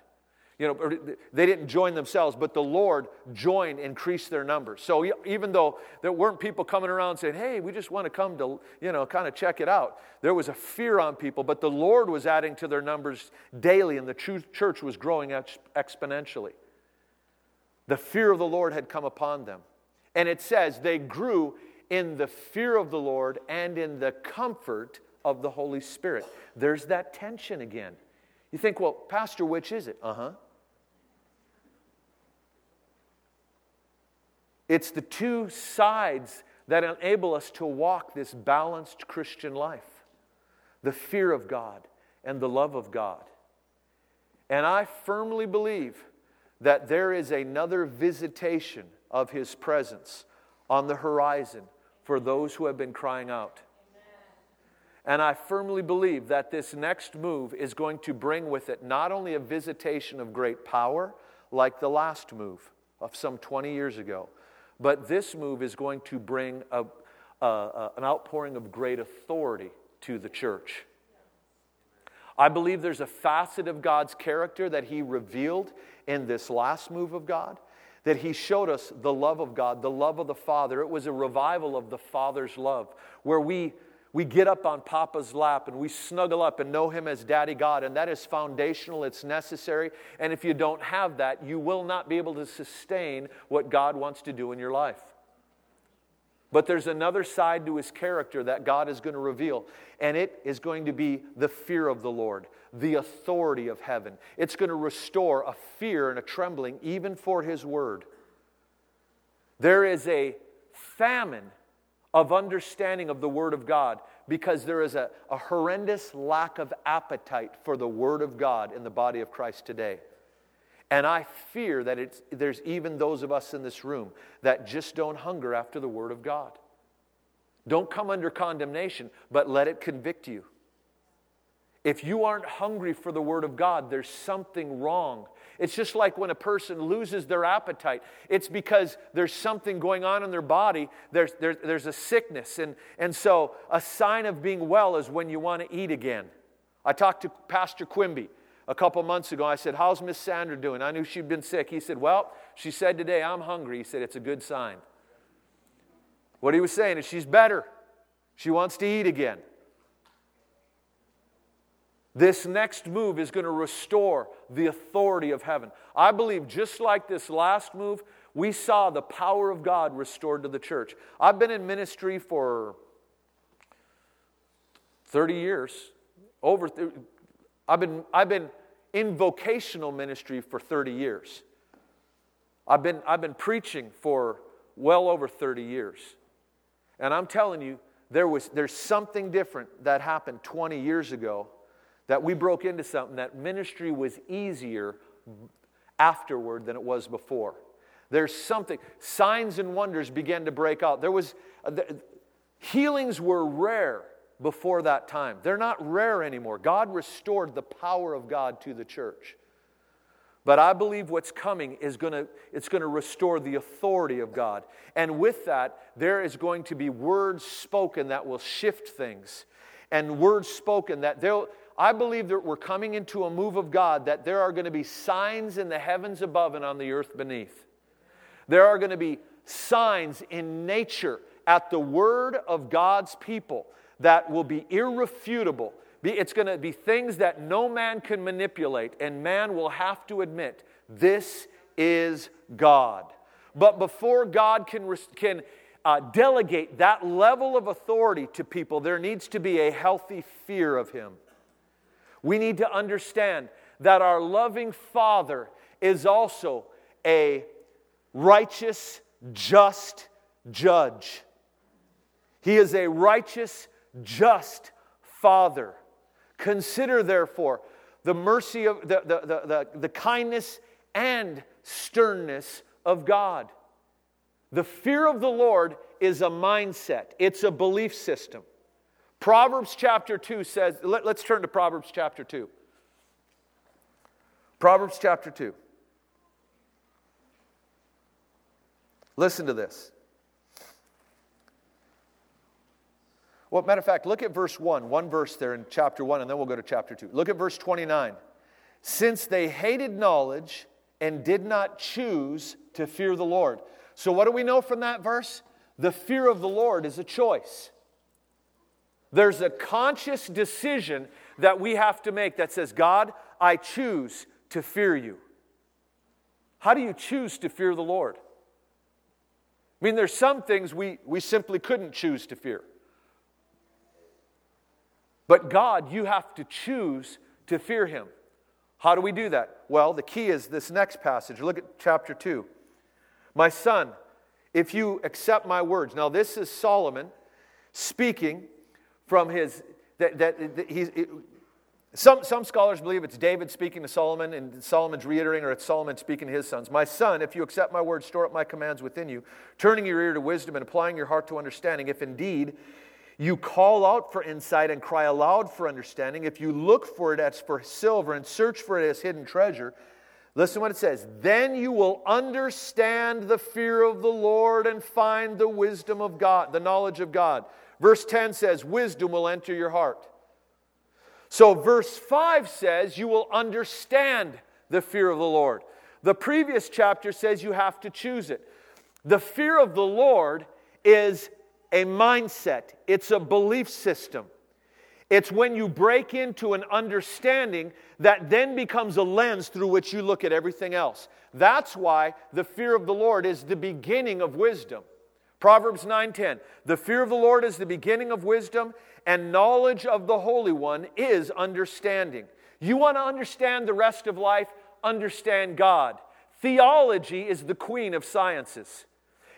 You know, they didn't join themselves, but the Lord joined, increased their numbers. So even though there weren't people coming around saying, hey, we just want to come to, you know, kind of check it out, there was a fear on people, but the Lord was adding to their numbers daily, and the church was growing exponentially. The fear of the Lord had come upon them. And it says they grew in the fear of the Lord and in the comfort of the Holy Spirit. There's that tension again. You think, well, Pastor, which is it? Uh huh. It's the two sides that enable us to walk this balanced Christian life the fear of God and the love of God. And I firmly believe that there is another visitation of His presence on the horizon for those who have been crying out. And I firmly believe that this next move is going to bring with it not only a visitation of great power, like the last move of some 20 years ago, but this move is going to bring a, an outpouring of great authority to the church. I believe there's a facet of God's character that He revealed in this last move of God, that He showed us the love of God, the love of the Father. It was a revival of the Father's love, where we we get up on Papa's lap and we snuggle up and know Him as Daddy God, and that is foundational, it's necessary. And if you don't have that, you will not be able to sustain what God wants to do in your life. But there's another side to His character that God is going to reveal, and it is going to be the fear of the Lord, the authority of heaven. It's going to restore a fear and a trembling even for His word. There is a famine of understanding of the Word of God because there is a, a horrendous lack of appetite for the Word of God in the body of Christ today. And I fear that it's, there's even those of us in this room that just don't hunger after the Word of God. Don't come under condemnation, but let it convict you. If you aren't hungry for the Word of God, there's something wrong it's just like when a person loses their appetite. It's because there's something going on in their body, there's, there, there's a sickness. And, and so, a sign of being well is when you want to eat again. I talked to Pastor Quimby a couple months ago. I said, How's Miss Sandra doing? I knew she'd been sick. He said, Well, she said today, I'm hungry. He said, It's a good sign. What he was saying is, She's better. She wants to eat again. This next move is going to restore the authority of heaven. I believe just like this last move, we saw the power of God restored to the church. I've been in ministry for 30 years. Over th- I've been I've been in vocational ministry for 30 years. I've been I've been preaching for well over 30 years. And I'm telling you, there was, there's something different that happened 20 years ago that we broke into something that ministry was easier afterward than it was before. There's something, signs and wonders began to break out. There was, uh, the, healings were rare before that time. They're not rare anymore. God restored the power of God to the church. But I believe what's coming is going to it's going to restore the authority of God. And with that, there is going to be words spoken that will shift things. And words spoken that they'll I believe that we're coming into a move of God that there are going to be signs in the heavens above and on the earth beneath. There are going to be signs in nature at the word of God's people that will be irrefutable it's going to be things that no man can manipulate, and man will have to admit this is God. But before God can, can uh, delegate that level of authority to people, there needs to be a healthy fear of Him. We need to understand that our loving Father is also a righteous, just judge. He is a righteous, just Father. Consider, therefore, the mercy of the, the, the, the, the kindness and sternness of God. The fear of the Lord is a mindset, it's a belief system. Proverbs chapter 2 says, let, us turn to Proverbs chapter 2. Proverbs chapter 2. Listen to this. Well, matter of fact, look at verse 1, one verse there in chapter 1, and then we'll go to chapter 2. Look at verse 29. Since they hated knowledge and did not choose to fear the Lord. So, what do we know from that verse? The fear of the Lord is a choice. There's a conscious decision that we have to make that says, God, I choose to fear you. How do you choose to fear the Lord? I mean, there's some things we, we simply couldn't choose to fear. But God, you have to choose to fear Him. How do we do that? Well, the key is this next passage. Look at chapter 2. My son, if you accept my words. Now, this is Solomon speaking from his. That, that, that he's, it, some, some scholars believe it's David speaking to Solomon, and Solomon's reiterating, or it's Solomon speaking to his sons. My son, if you accept my words, store up my commands within you, turning your ear to wisdom and applying your heart to understanding, if indeed you call out for insight and cry aloud for understanding. If you look for it as for silver and search for it as hidden treasure, listen what it says. Then you will understand the fear of the Lord and find the wisdom of God, the knowledge of God. Verse 10 says, Wisdom will enter your heart. So, verse 5 says, You will understand the fear of the Lord. The previous chapter says you have to choose it. The fear of the Lord is a mindset, it's a belief system. It's when you break into an understanding that then becomes a lens through which you look at everything else. That's why the fear of the Lord is the beginning of wisdom. Proverbs 9:10 The fear of the Lord is the beginning of wisdom and knowledge of the Holy One is understanding. You want to understand the rest of life? Understand God. Theology is the queen of sciences.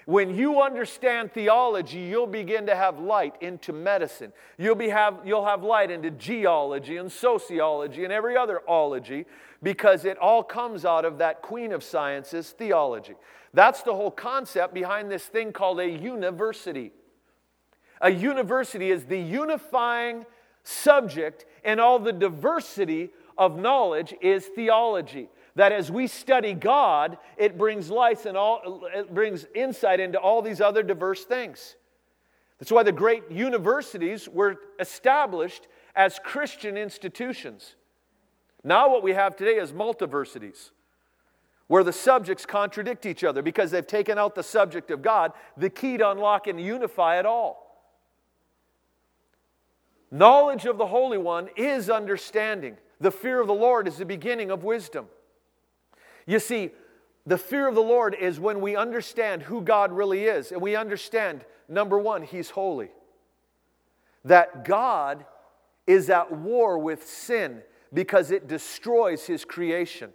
When you understand theology, you'll begin to have light into medicine. You'll, be have, you'll have light into geology and sociology and every other ology because it all comes out of that queen of sciences, theology. That's the whole concept behind this thing called a university. A university is the unifying subject, and all the diversity of knowledge is theology that as we study God, it brings light and all, it brings insight into all these other diverse things. That's why the great universities were established as Christian institutions. Now, what we have today is multiversities, where the subjects contradict each other because they've taken out the subject of God, the key to unlock and unify it all. Knowledge of the Holy One is understanding. The fear of the Lord is the beginning of wisdom. You see, the fear of the Lord is when we understand who God really is, and we understand, number one, He's holy. That God is at war with sin because it destroys His creation.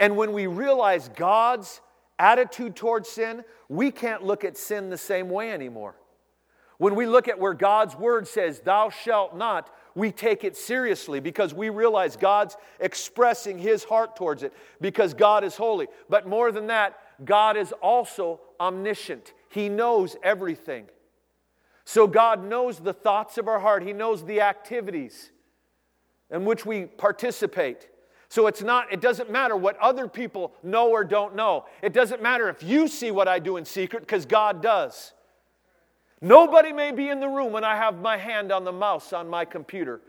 And when we realize God's attitude towards sin, we can't look at sin the same way anymore. When we look at where God's word says, Thou shalt not, we take it seriously because we realize God's expressing his heart towards it because God is holy. But more than that, God is also omniscient, He knows everything. So God knows the thoughts of our heart, He knows the activities in which we participate. So it's not, it doesn't matter what other people know or don't know. It doesn't matter if you see what I do in secret because God does. Nobody may be in the room when I have my hand on the mouse on my computer,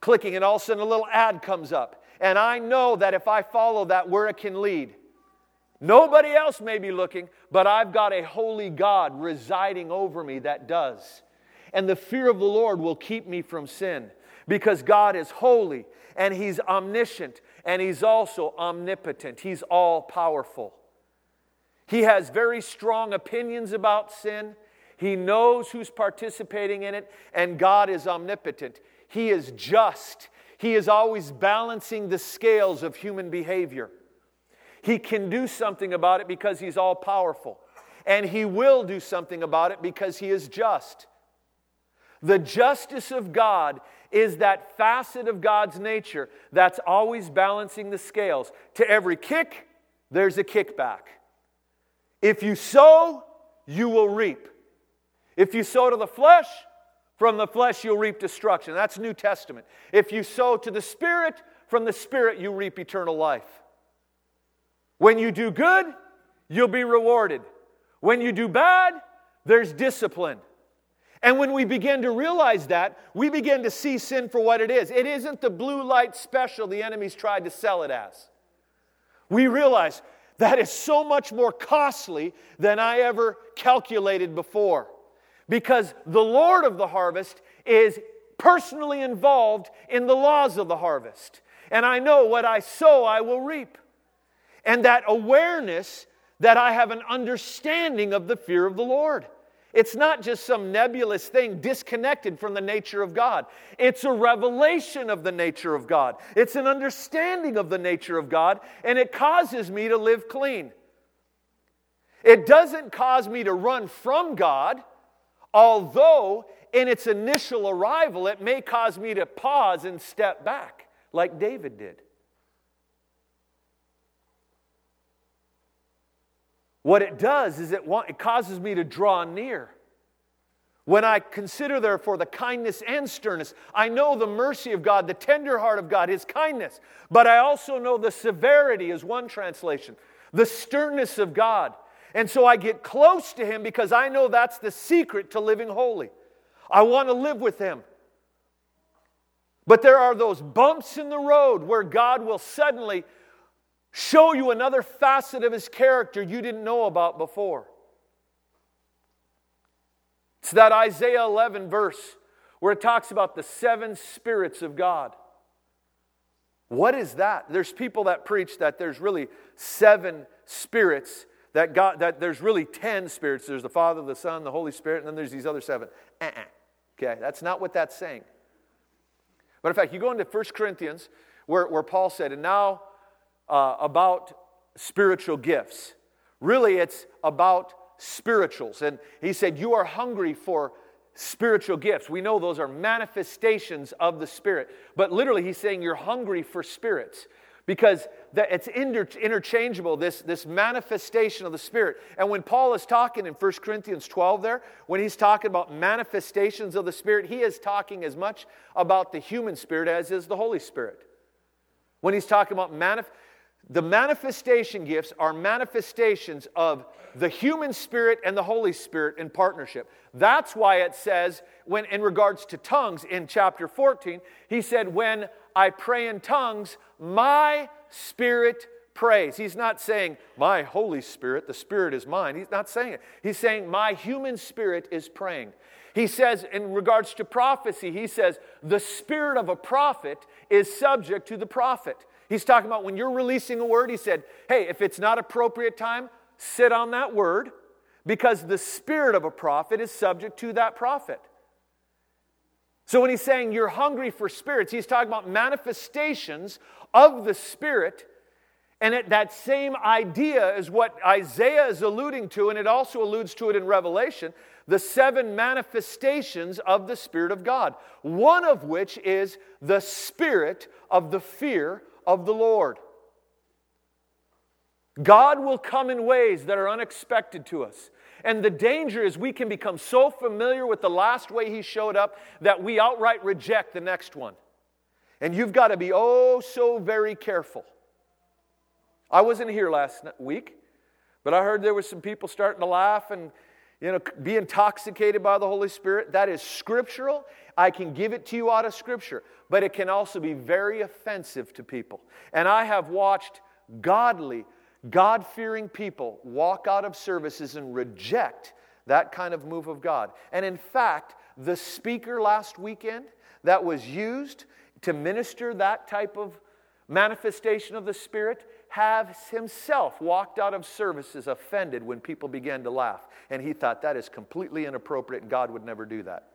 clicking, and all of a sudden a little ad comes up. And I know that if I follow that, where it can lead. Nobody else may be looking, but I've got a holy God residing over me that does. And the fear of the Lord will keep me from sin because God is holy and He's omniscient and He's also omnipotent. He's all powerful. He has very strong opinions about sin. He knows who's participating in it, and God is omnipotent. He is just. He is always balancing the scales of human behavior. He can do something about it because He's all powerful, and He will do something about it because He is just. The justice of God is that facet of God's nature that's always balancing the scales. To every kick, there's a kickback. If you sow, you will reap. If you sow to the flesh, from the flesh you'll reap destruction. That's New Testament. If you sow to the Spirit, from the Spirit you reap eternal life. When you do good, you'll be rewarded. When you do bad, there's discipline. And when we begin to realize that, we begin to see sin for what it is. It isn't the blue light special the enemy's tried to sell it as. We realize that is so much more costly than I ever calculated before. Because the Lord of the harvest is personally involved in the laws of the harvest. And I know what I sow, I will reap. And that awareness that I have an understanding of the fear of the Lord. It's not just some nebulous thing disconnected from the nature of God. It's a revelation of the nature of God. It's an understanding of the nature of God, and it causes me to live clean. It doesn't cause me to run from God, although in its initial arrival, it may cause me to pause and step back, like David did. What it does is it, it causes me to draw near. When I consider, therefore, the kindness and sternness, I know the mercy of God, the tender heart of God, His kindness, but I also know the severity, is one translation, the sternness of God. And so I get close to Him because I know that's the secret to living holy. I want to live with Him. But there are those bumps in the road where God will suddenly show you another facet of his character you didn't know about before. It's that Isaiah 11 verse where it talks about the seven spirits of God. What is that? There's people that preach that there's really seven spirits that God that there's really 10 spirits. There's the Father, the Son, the Holy Spirit, and then there's these other seven. Uh-uh. Okay, that's not what that's saying. But in fact, you go into 1 Corinthians where, where Paul said, and now uh, about spiritual gifts. Really, it's about spirituals. And he said, You are hungry for spiritual gifts. We know those are manifestations of the Spirit. But literally, he's saying you're hungry for spirits because it's inter- interchangeable, this, this manifestation of the Spirit. And when Paul is talking in 1 Corinthians 12 there, when he's talking about manifestations of the Spirit, he is talking as much about the human spirit as is the Holy Spirit. When he's talking about manifestation, the manifestation gifts are manifestations of the human spirit and the Holy Spirit in partnership. That's why it says, when in regards to tongues in chapter 14, he said, When I pray in tongues, my spirit prays. He's not saying, My Holy Spirit, the Spirit is mine. He's not saying it. He's saying, My human spirit is praying. He says, in regards to prophecy, he says, the spirit of a prophet is subject to the prophet. He's talking about when you're releasing a word, he said, hey, if it's not appropriate time, sit on that word because the spirit of a prophet is subject to that prophet. So when he's saying you're hungry for spirits, he's talking about manifestations of the spirit. And it, that same idea is what Isaiah is alluding to, and it also alludes to it in Revelation the seven manifestations of the Spirit of God, one of which is the spirit of the fear of the Lord. God will come in ways that are unexpected to us. And the danger is we can become so familiar with the last way he showed up that we outright reject the next one. And you've got to be oh so very careful. I wasn't here last week, but I heard there were some people starting to laugh and you know be intoxicated by the Holy Spirit. That is scriptural. I can give it to you out of scripture, but it can also be very offensive to people. And I have watched godly God fearing people walk out of services and reject that kind of move of God. And in fact, the speaker last weekend that was used to minister that type of manifestation of the Spirit has himself walked out of services offended when people began to laugh. And he thought that is completely inappropriate and God would never do that.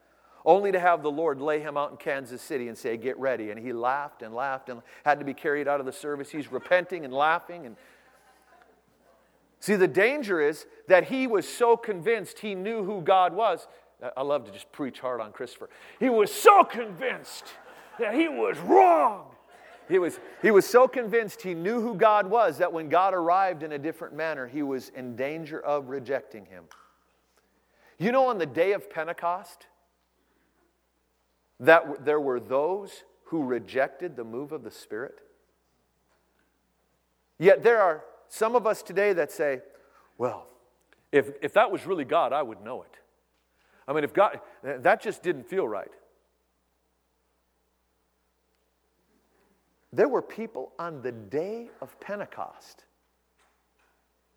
Only to have the Lord lay him out in Kansas City and say, Get ready. And he laughed and laughed and had to be carried out of the service. He's repenting and laughing and See, the danger is that he was so convinced he knew who God was. I love to just preach hard on Christopher. He was so convinced that he was wrong. He was, he was so convinced he knew who God was that when God arrived in a different manner, he was in danger of rejecting him. You know, on the day of Pentecost, that there were those who rejected the move of the Spirit. Yet there are some of us today that say, well, if, if that was really God, I would know it. I mean, if God, that just didn't feel right. There were people on the day of Pentecost.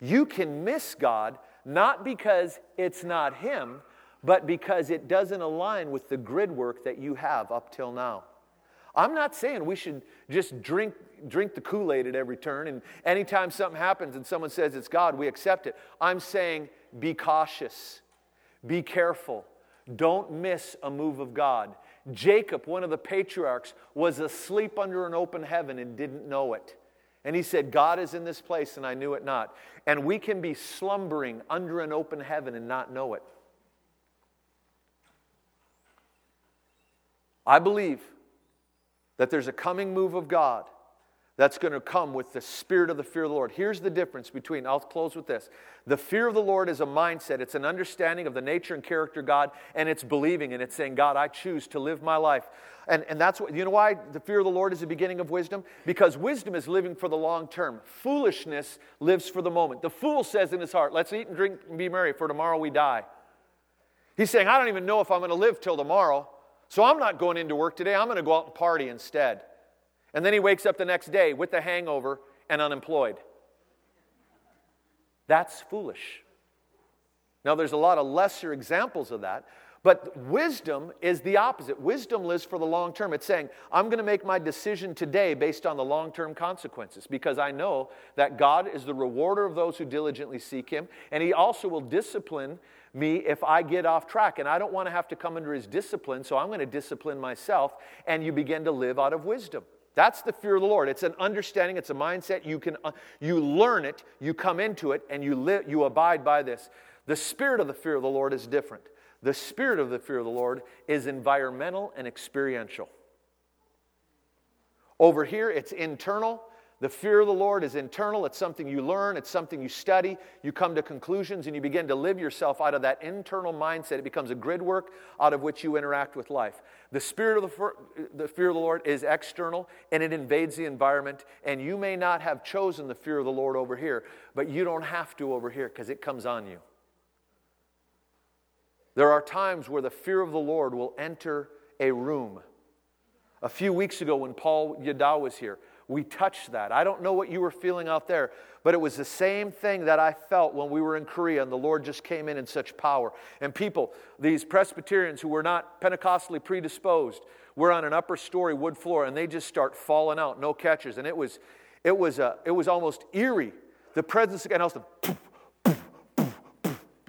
You can miss God not because it's not Him, but because it doesn't align with the grid work that you have up till now. I'm not saying we should just drink drink the Kool Aid at every turn, and anytime something happens and someone says it's God, we accept it. I'm saying be cautious, be careful, don't miss a move of God. Jacob, one of the patriarchs, was asleep under an open heaven and didn't know it. And he said, God is in this place, and I knew it not. And we can be slumbering under an open heaven and not know it. I believe that there's a coming move of God that's going to come with the spirit of the fear of the Lord. Here's the difference between, I'll close with this. The fear of the Lord is a mindset, it's an understanding of the nature and character of God, and it's believing and it's saying, God, I choose to live my life. And, and that's what, you know why the fear of the Lord is the beginning of wisdom? Because wisdom is living for the long term. Foolishness lives for the moment. The fool says in his heart, Let's eat and drink and be merry, for tomorrow we die. He's saying, I don't even know if I'm going to live till tomorrow, so I'm not going into work today. I'm going to go out and party instead. And then he wakes up the next day with a hangover and unemployed. That's foolish. Now, there's a lot of lesser examples of that, but wisdom is the opposite. Wisdom lives for the long term. It's saying, I'm going to make my decision today based on the long term consequences because I know that God is the rewarder of those who diligently seek Him, and He also will discipline me if I get off track. And I don't want to have to come under His discipline, so I'm going to discipline myself, and you begin to live out of wisdom. That's the fear of the Lord. It's an understanding, it's a mindset. You can uh, you learn it, you come into it, and you live, you abide by this. The spirit of the fear of the Lord is different. The spirit of the fear of the Lord is environmental and experiential. Over here, it's internal. The fear of the Lord is internal. It's something you learn, it's something you study. You come to conclusions and you begin to live yourself out of that internal mindset. It becomes a grid work out of which you interact with life. The spirit of the, the fear of the Lord is external and it invades the environment. And you may not have chosen the fear of the Lord over here, but you don't have to over here because it comes on you. There are times where the fear of the Lord will enter a room. A few weeks ago, when Paul Yada was here, we touched that. I don't know what you were feeling out there, but it was the same thing that I felt when we were in Korea and the Lord just came in in such power. And people, these Presbyterians who were not Pentecostally predisposed, were on an upper story wood floor and they just start falling out, no catchers. And it was, it was, uh, it was almost eerie. The presence and also,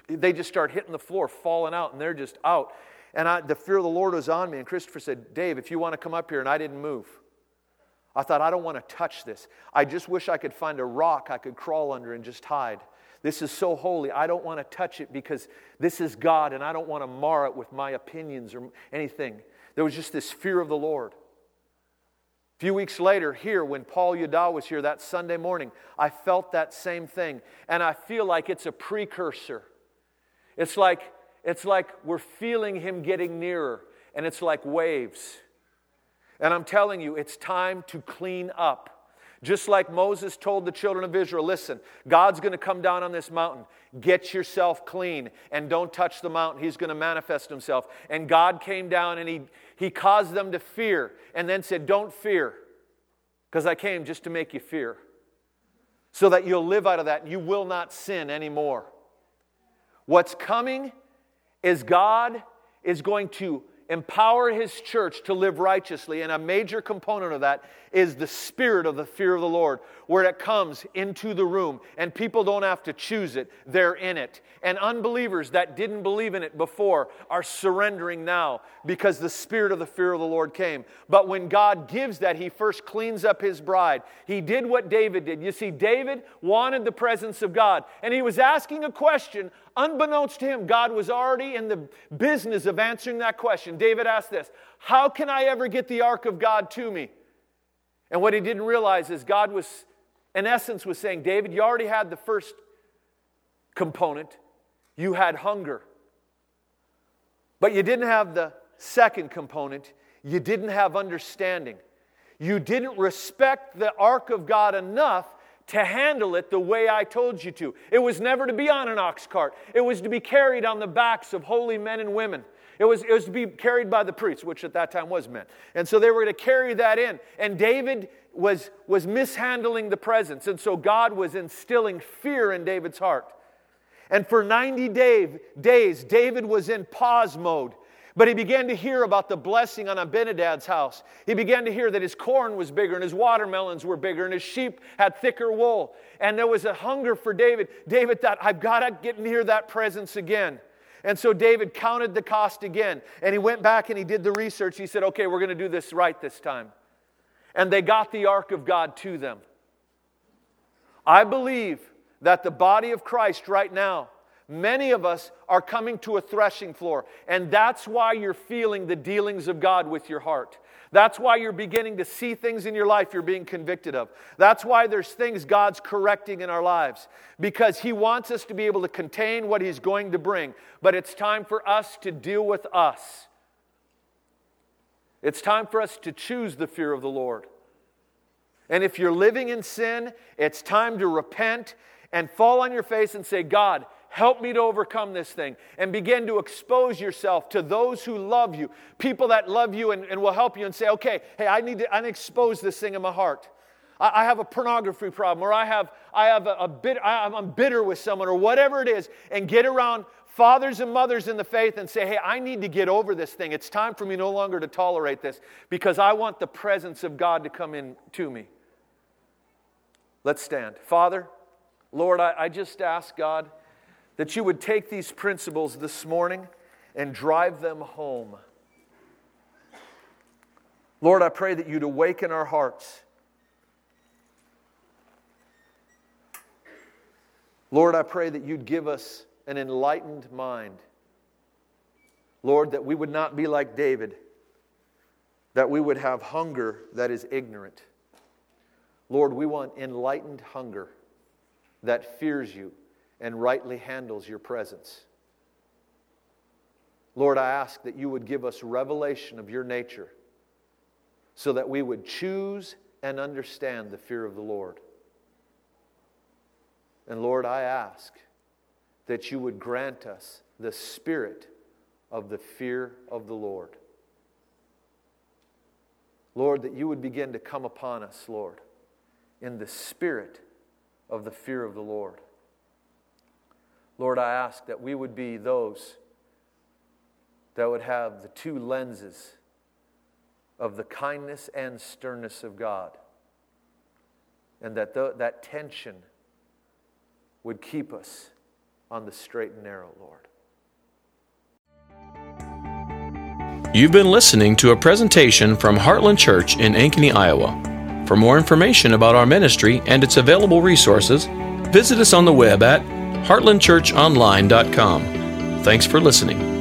they just start hitting the floor, falling out, and they're just out. And I, the fear of the Lord was on me. And Christopher said, Dave, if you want to come up here, and I didn't move. I thought, I don't want to touch this. I just wish I could find a rock I could crawl under and just hide. This is so holy. I don't want to touch it because this is God and I don't want to mar it with my opinions or anything. There was just this fear of the Lord. A few weeks later, here, when Paul Yada was here that Sunday morning, I felt that same thing. And I feel like it's a precursor. It's like, it's like we're feeling him getting nearer, and it's like waves. And I'm telling you, it's time to clean up. Just like Moses told the children of Israel listen, God's going to come down on this mountain. Get yourself clean and don't touch the mountain. He's going to manifest himself. And God came down and he, he caused them to fear and then said, Don't fear, because I came just to make you fear, so that you'll live out of that and you will not sin anymore. What's coming is God is going to empower his church to live righteously. And a major component of that is the spirit of the fear of the Lord, where it comes into the room and people don't have to choose it, they're in it. And unbelievers that didn't believe in it before are surrendering now because the spirit of the fear of the Lord came. But when God gives that, he first cleans up his bride. He did what David did. You see, David wanted the presence of God, and he was asking a question Unbeknownst to him, God was already in the business of answering that question. David asked this How can I ever get the ark of God to me? And what he didn't realize is God was, in essence, was saying, David, you already had the first component, you had hunger. But you didn't have the second component, you didn't have understanding. You didn't respect the ark of God enough to handle it the way I told you to. It was never to be on an ox cart, it was to be carried on the backs of holy men and women. It was, it was to be carried by the priests, which at that time was men. And so they were going to carry that in. And David was, was mishandling the presence. And so God was instilling fear in David's heart. And for 90 day, days, David was in pause mode. But he began to hear about the blessing on Abinadab's house. He began to hear that his corn was bigger and his watermelons were bigger and his sheep had thicker wool. And there was a hunger for David. David thought, I've got to get near that presence again. And so David counted the cost again. And he went back and he did the research. He said, okay, we're going to do this right this time. And they got the ark of God to them. I believe that the body of Christ right now Many of us are coming to a threshing floor, and that's why you're feeling the dealings of God with your heart. That's why you're beginning to see things in your life you're being convicted of. That's why there's things God's correcting in our lives, because He wants us to be able to contain what He's going to bring. But it's time for us to deal with us. It's time for us to choose the fear of the Lord. And if you're living in sin, it's time to repent and fall on your face and say, God, Help me to overcome this thing. And begin to expose yourself to those who love you, people that love you and, and will help you and say, okay, hey, I need to expose this thing in my heart. I, I have a pornography problem, or I have, I have a, a bit, I, I'm bitter with someone, or whatever it is, and get around fathers and mothers in the faith and say, hey, I need to get over this thing. It's time for me no longer to tolerate this because I want the presence of God to come in to me. Let's stand. Father, Lord, I, I just ask God that you would take these principles this morning and drive them home. Lord, I pray that you'd awaken our hearts. Lord, I pray that you'd give us an enlightened mind. Lord, that we would not be like David, that we would have hunger that is ignorant. Lord, we want enlightened hunger that fears you and rightly handles your presence. Lord, I ask that you would give us revelation of your nature so that we would choose and understand the fear of the Lord. And Lord, I ask that you would grant us the spirit of the fear of the Lord. Lord, that you would begin to come upon us, Lord. in the spirit of the fear of the Lord. Lord, I ask that we would be those that would have the two lenses of the kindness and sternness of God, and that the, that tension would keep us on the straight and narrow, Lord. You've been listening to a presentation from Heartland Church in Ankeny, Iowa. For more information about our ministry and its available resources, visit us on the web at heartlandchurchonline.com. Thanks for listening.